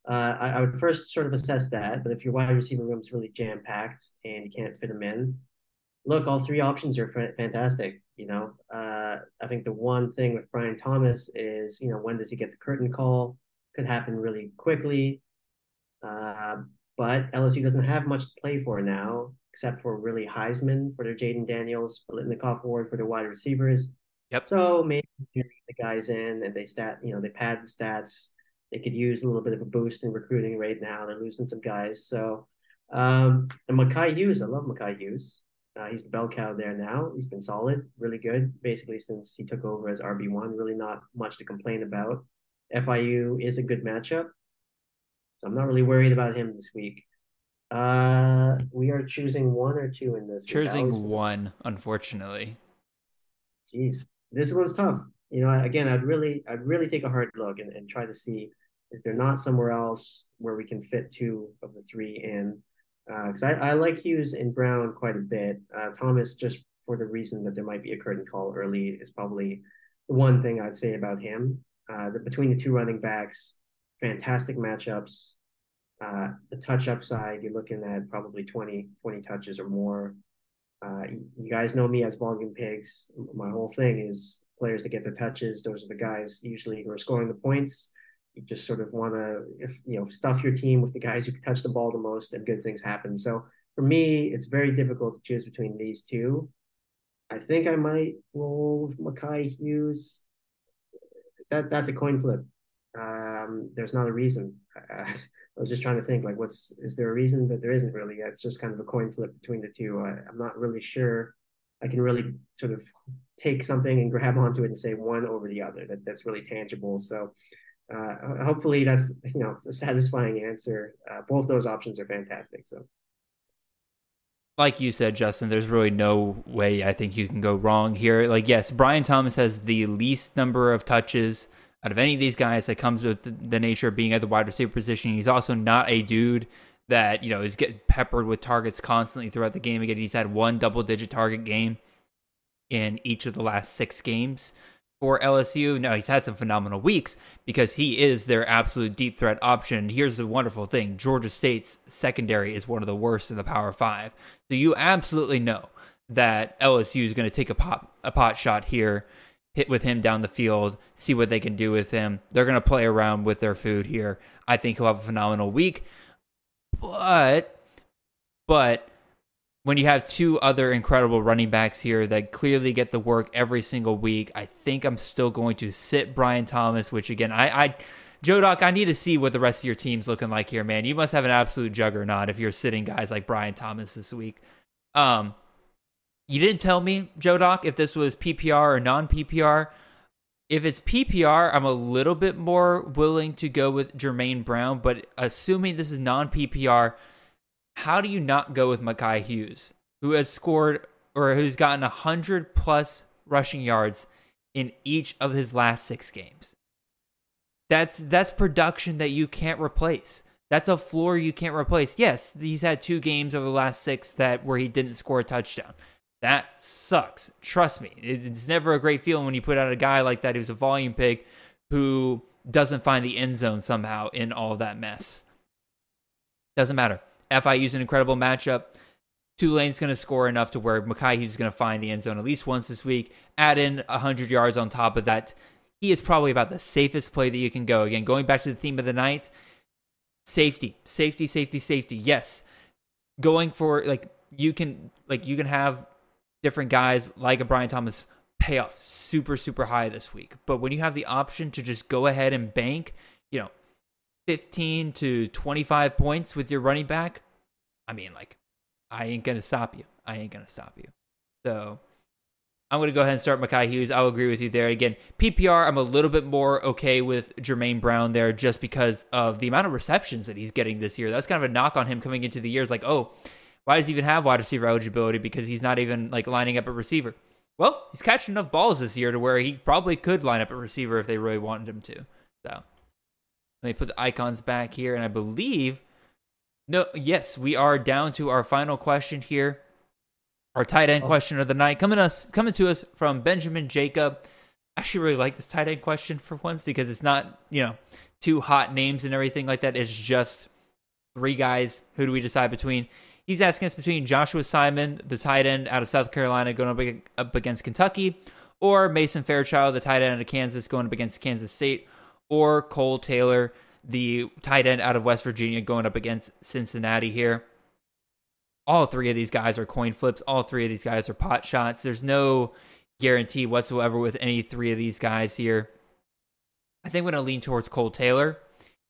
uh, I, I, would first sort of assess that. But if your wide receiver room is really jam packed and you can't fit them in, look, all three options are f- fantastic. You know, uh, I think the one thing with Brian Thomas is, you know, when does he get the curtain call? Could happen really quickly. Uh, but LSU doesn't have much to play for now, except for really Heisman for their Jayden Daniels, Biletnikoff Award for their wide receivers. Yep. So maybe the guys in and they stat, you know, they pad the stats. They could use a little bit of a boost in recruiting right now. They're losing some guys. So, um, and Makhi Hughes, I love Makhi Hughes. Uh, he's the bell cow there now. He's been solid, really good, basically since he took over as RB one. Really not much to complain about. FIU is a good matchup, so I'm not really worried about him this week. Uh, we are choosing one or two in this. Choosing one, unfortunately. Jeez, this one's tough. You know, again, I'd really, I'd really take a hard look and, and try to see is there not somewhere else where we can fit two of the three in? Because uh, I, I like Hughes and Brown quite a bit. Uh, Thomas, just for the reason that there might be a curtain call early, is probably the one thing I'd say about him. Uh, the, between the two running backs, fantastic matchups. Uh, the touch upside, you're looking at probably 20, 20 touches or more. Uh, you guys know me as volume pigs. My whole thing is players that get the touches. Those are the guys usually who are scoring the points. You just sort of want to, if you know, stuff your team with the guys who can touch the ball the most, and good things happen. So for me, it's very difficult to choose between these two. I think I might roll with Makhi Hughes. That that's a coin flip. Um, there's not a reason. Uh, I was just trying to think like, what's is there a reason? But there isn't really. It's just kind of a coin flip between the two. I, I'm not really sure. I can really sort of take something and grab onto it and say one over the other. That that's really tangible. So uh, hopefully that's you know a satisfying answer. Uh, both those options are fantastic. So. Like you said, Justin, there's really no way I think you can go wrong here. Like, yes, Brian Thomas has the least number of touches out of any of these guys that comes with the nature of being at the wide receiver position. He's also not a dude that, you know, is getting peppered with targets constantly throughout the game. Again, he's had one double digit target game in each of the last six games for LSU. Now, he's had some phenomenal weeks because he is their absolute deep threat option. Here's the wonderful thing Georgia State's secondary is one of the worst in the Power Five. So you absolutely know that LSU is going to take a pot, a pot shot here hit with him down the field, see what they can do with him. They're going to play around with their food here. I think he'll have a phenomenal week. But, but when you have two other incredible running backs here that clearly get the work every single week, I think I'm still going to sit Brian Thomas, which again, I, I Joe Doc, I need to see what the rest of your team's looking like here, man. You must have an absolute juggernaut if you're sitting guys like Brian Thomas this week. Um, you didn't tell me, Joe Doc, if this was PPR or non PPR. If it's PPR, I'm a little bit more willing to go with Jermaine Brown, but assuming this is non PPR, how do you not go with Makhi Hughes, who has scored or who's gotten 100 plus rushing yards in each of his last six games? That's that's production that you can't replace. That's a floor you can't replace. Yes, he's had two games over the last six that where he didn't score a touchdown. That sucks. Trust me. It's never a great feeling when you put out a guy like that who's a volume pig who doesn't find the end zone somehow in all that mess. Doesn't matter. FIU's an incredible matchup. Tulane's going to score enough to where Makhi Hughes is going to find the end zone at least once this week. Add in 100 yards on top of that. He is probably about the safest play that you can go. Again, going back to the theme of the night safety, safety, safety, safety. Yes. Going for, like, you can, like, you can have different guys like a Brian Thomas pay off super, super high this week. But when you have the option to just go ahead and bank, you know, 15 to 25 points with your running back, I mean, like, I ain't going to stop you. I ain't going to stop you. So I'm going to go ahead and start Makhi Hughes. I'll agree with you there. Again, PPR, I'm a little bit more okay with Jermaine Brown there just because of the amount of receptions that he's getting this year. That's kind of a knock on him coming into the year. It's like, oh, why does he even have wide receiver eligibility? Because he's not even like lining up a receiver. Well, he's catching enough balls this year to where he probably could line up a receiver if they really wanted him to. So let me put the icons back here, and I believe no, yes, we are down to our final question here. Our tight end oh. question of the night coming us coming to us from Benjamin Jacob. I actually really like this tight end question for once because it's not, you know, two hot names and everything like that. It's just three guys. Who do we decide between? He's asking us between Joshua Simon, the tight end out of South Carolina, going up up against Kentucky, or Mason Fairchild, the tight end out of Kansas, going up against Kansas State, or Kole Taylor, the tight end out of West Virginia, going up against Cincinnati here. All three of these guys are coin flips. All three of these guys are pot shots. There's no guarantee whatsoever with any three of these guys here. I think I'm going to lean towards Kole Taylor.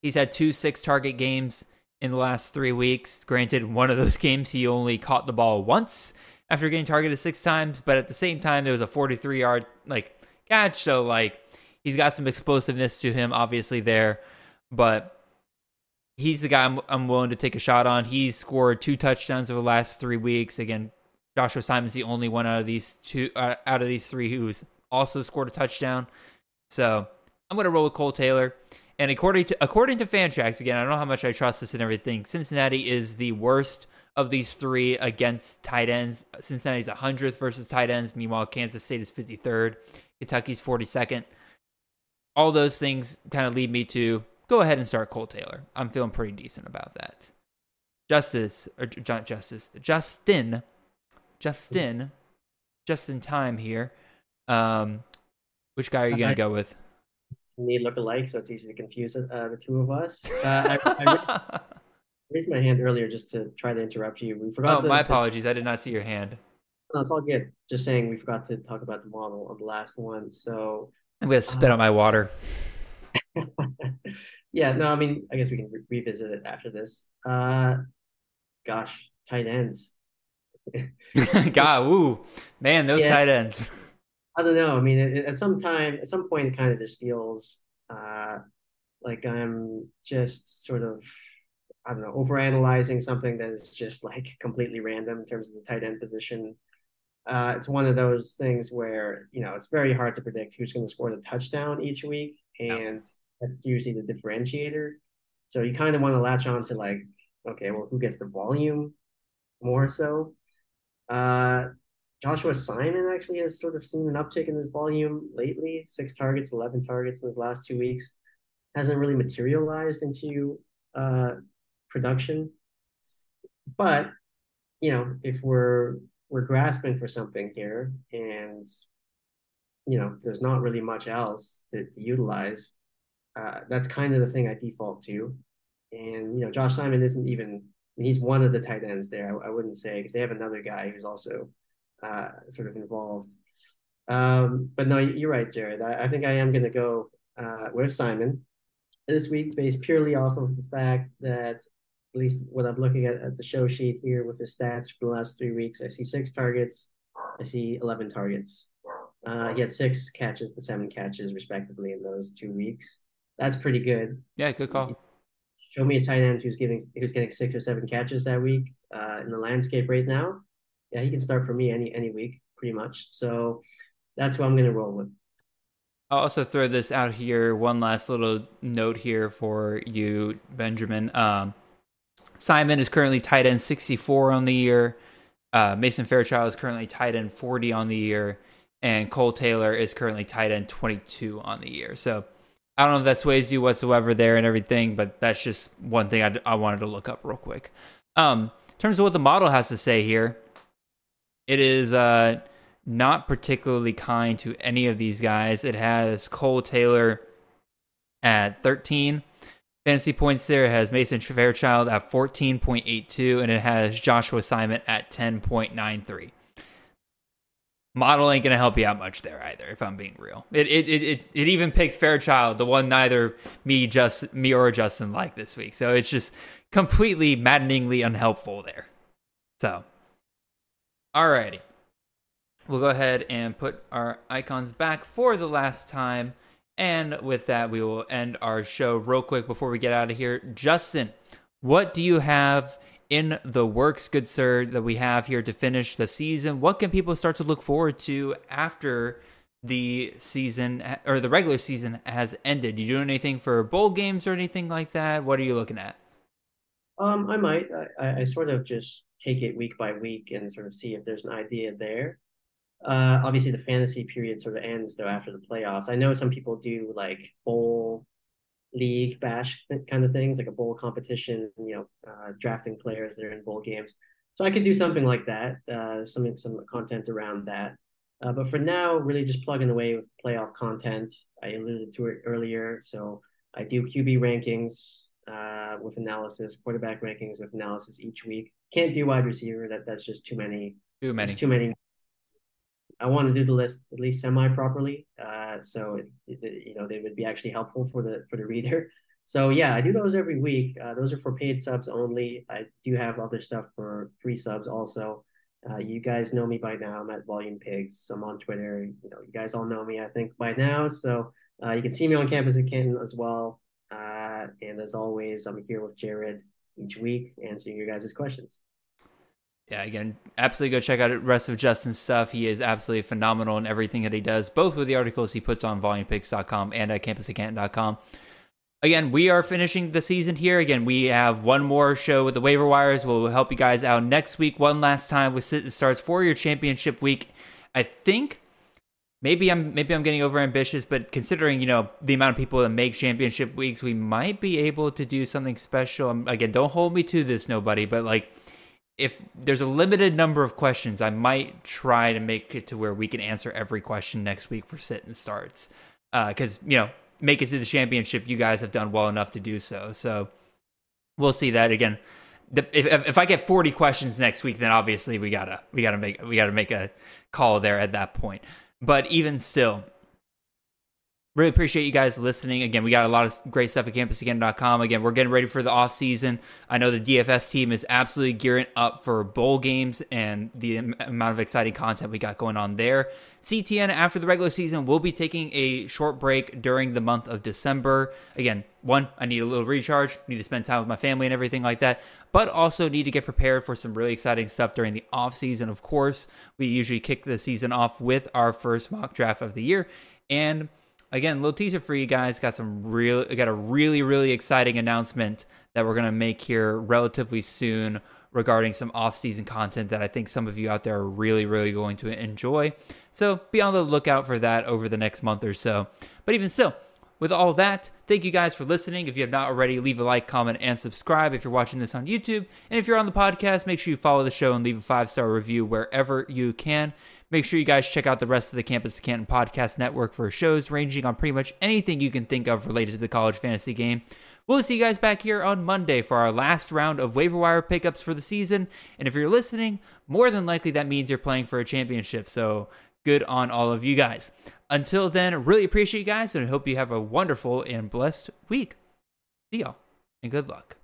He's had two six target games in the last three weeks. Granted, one of those games he only caught the ball once after getting targeted six times, but at the same time there was a 43 yard like catch, so like he's got some explosiveness to him, obviously there, but he's the guy I'm, I'm willing to take a shot on. He's scored two touchdowns over the last three weeks. Again, Joshua Simon's the only one out of these two uh, out of these three who's also scored a touchdown. So I'm going to roll with Kole Taylor. And according to according to Fantrax, again, I don't know how much I trust this and everything. Cincinnati is the worst of these three against tight ends. Cincinnati's 100th versus tight ends. Meanwhile, Kansas State is 53rd. Kentucky's 42nd. All those things kind of lead me to go ahead and start Kole Taylor. I'm feeling pretty decent about that. Justice or Justice Justin Justin just in time here. Um, which guy are you gonna go with? Me look alike, so it's easy to confuse uh, the two of us. Uh, I, I, raised, raised, my hand earlier just to try to interrupt you. We forgot. Oh, the, my apologies. I did not see your hand. No, it's all good. Just saying, we forgot to talk about the model on the last one. So I'm gonna spit uh, out my water. yeah, no, I mean, I guess we can re- revisit it after this. Uh, gosh, tight ends. God, ooh, man, those yeah. tight ends. I don't know. I mean, it, at some time, at some point, it kind of just feels uh, like I'm just sort of, I don't know, overanalyzing something that is just like completely random in terms of the tight end position. Uh, it's one of those things where you know it's very hard to predict who's going to score the touchdown each week, and that's usually the differentiator. So you kind of want to latch on to like, okay, well, who gets the volume more so? Uh, Joshua Simon actually has sort of seen an uptick in his volume lately. Six targets, eleven targets in his last two weeks. Hasn't really materialized into uh, production, but you know, if we're we're grasping for something here, and you know, there's not really much else to, to utilize. Uh, that's kind of the thing I default to. And you know, Josh Simon isn't even. He's one of the tight ends there. I, I wouldn't say because they have another guy who's also uh, sort of involved. Um, but no, you're right, Jared. I, I think I am going to go uh, with Simon this week, based purely off of the fact that, at least what I'm looking at at the show sheet here with the stats for the last three weeks, I see six targets, I see 11 targets. Uh, he had six catches and seven catches, respectively, in those two weeks. That's pretty good. Yeah, good call. Show me a tight end who's giving who's getting six or seven catches that week uh, in the landscape right now yeah, he can start for me any any week, pretty much. So that's what I'm going to roll with. I'll also throw this out here. One last little note here for you, Benjamin. Um, Simon is currently tight end 64 on the year. Uh, Mason Fairchild is currently tight end 40 on the year. And Kole Taylor is currently tight end 22 on the year. So I don't know if that sways you whatsoever there and everything, but that's just one thing I, I wanted to look up real quick. Um, in terms of what the model has to say here, it is uh, not particularly kind to any of these guys. It has Kole Taylor at 13 fantasy points there. It has Mason Fairchild at 14.82, and it has Joshua Simon at 10.93. Model ain't gonna help you out much there either, if I'm being real. It it it it, it even picks Fairchild, the one neither me just me or Justin like this week. So it's just completely maddeningly unhelpful there. So Alrighty. We'll go ahead and put our icons back for the last time. And with that, we will end our show real quick before we get out of here. Justin, what do you have in the works, good sir, that we have here to finish the season? What can people start to look forward to after the season or the regular season has ended? You doing anything for bowl games or anything like that? What are you looking at? Um, I might. I, I sort of just take it week by week and sort of see if there's an idea there. Uh, obviously, the fantasy period sort of ends though after the playoffs. I know some people do like bowl league bash kind of things, like a bowl competition. You know, uh, drafting players that are in bowl games. So I could do something like that. Uh, some some content around that. Uh, but for now, really just plugging away with playoff content. I alluded to it earlier. So I do QB rankings uh, with analysis, quarterback rankings with analysis each week. Can't do wide receiver. That that's just too many. Too many. Too many. I want to do the list at least semi properly, uh, so it, it, you know they would be actually helpful for the for the reader. So yeah, I do those every week. Uh, those are for paid subs only. I do have other stuff for free subs also. Uh, you guys know me by now. I'm at Volume Pigs. I'm on Twitter. You know, you guys all know me, I think, by now. So uh, you can see me on campus at Canton as well. Uh, and as always, I'm here with Jared each week answering your guys' questions. Yeah, again, absolutely go check out the rest of Justin's stuff. He is absolutely phenomenal in everything that he does, both with the articles he puts on volumepigs.com and at campusatcanton.com. Again, we are finishing the season here. Again, we have one more show with the waiver wires. We'll help you guys out next week, one last time with sit and starts for your championship week. I think maybe I'm maybe I'm getting over ambitious, but considering you know the amount of people that make championship weeks, we might be able to do something special. Again, don't hold me to this, nobody, but like if there's a limited number of questions, I might try to make it to where we can answer every question next week for sit and starts. Because, uh, you know, make it to the championship, you guys have done well enough to do so. So we'll see that again. The, if, if I get 40 questions next week, then obviously we gotta we gotta make we gotta make a call there at that point. But even still, Really appreciate you guys listening. Again, we got a lot of great stuff at campusagain.com. Again, we're getting ready for the off season. I know the DFS team is absolutely gearing up for bowl games and the amount of exciting content we got going on there. CTN after the regular season will be taking a short break during the month of December. Again, one, I need a little recharge, need to spend time with my family and everything like that, but also need to get prepared for some really exciting stuff during the off season. Of course, we usually kick the season off with our first mock draft of the year and again, little teaser for you guys. Got some real, got a really, really exciting announcement that we're gonna make here relatively soon regarding some off-season content that I think some of you out there are really, really going to enjoy. So be on the lookout for that over the next month or so. But even still, with all that, thank you guys for listening. If you have not already, leave a like, comment, and subscribe if you're watching this on YouTube. And if you're on the podcast, make sure you follow the show and leave a five star review wherever you can. Make sure you guys check out the rest of the Campus to Canton podcast network for shows ranging on pretty much anything you can think of related to the college fantasy game. We'll see you guys back here on Monday for our last round of waiver wire pickups for the season. And if you're listening, more than likely that means you're playing for a championship. So good on all of you guys. Until then, really appreciate you guys and I hope you have a wonderful and blessed week. See y'all and good luck.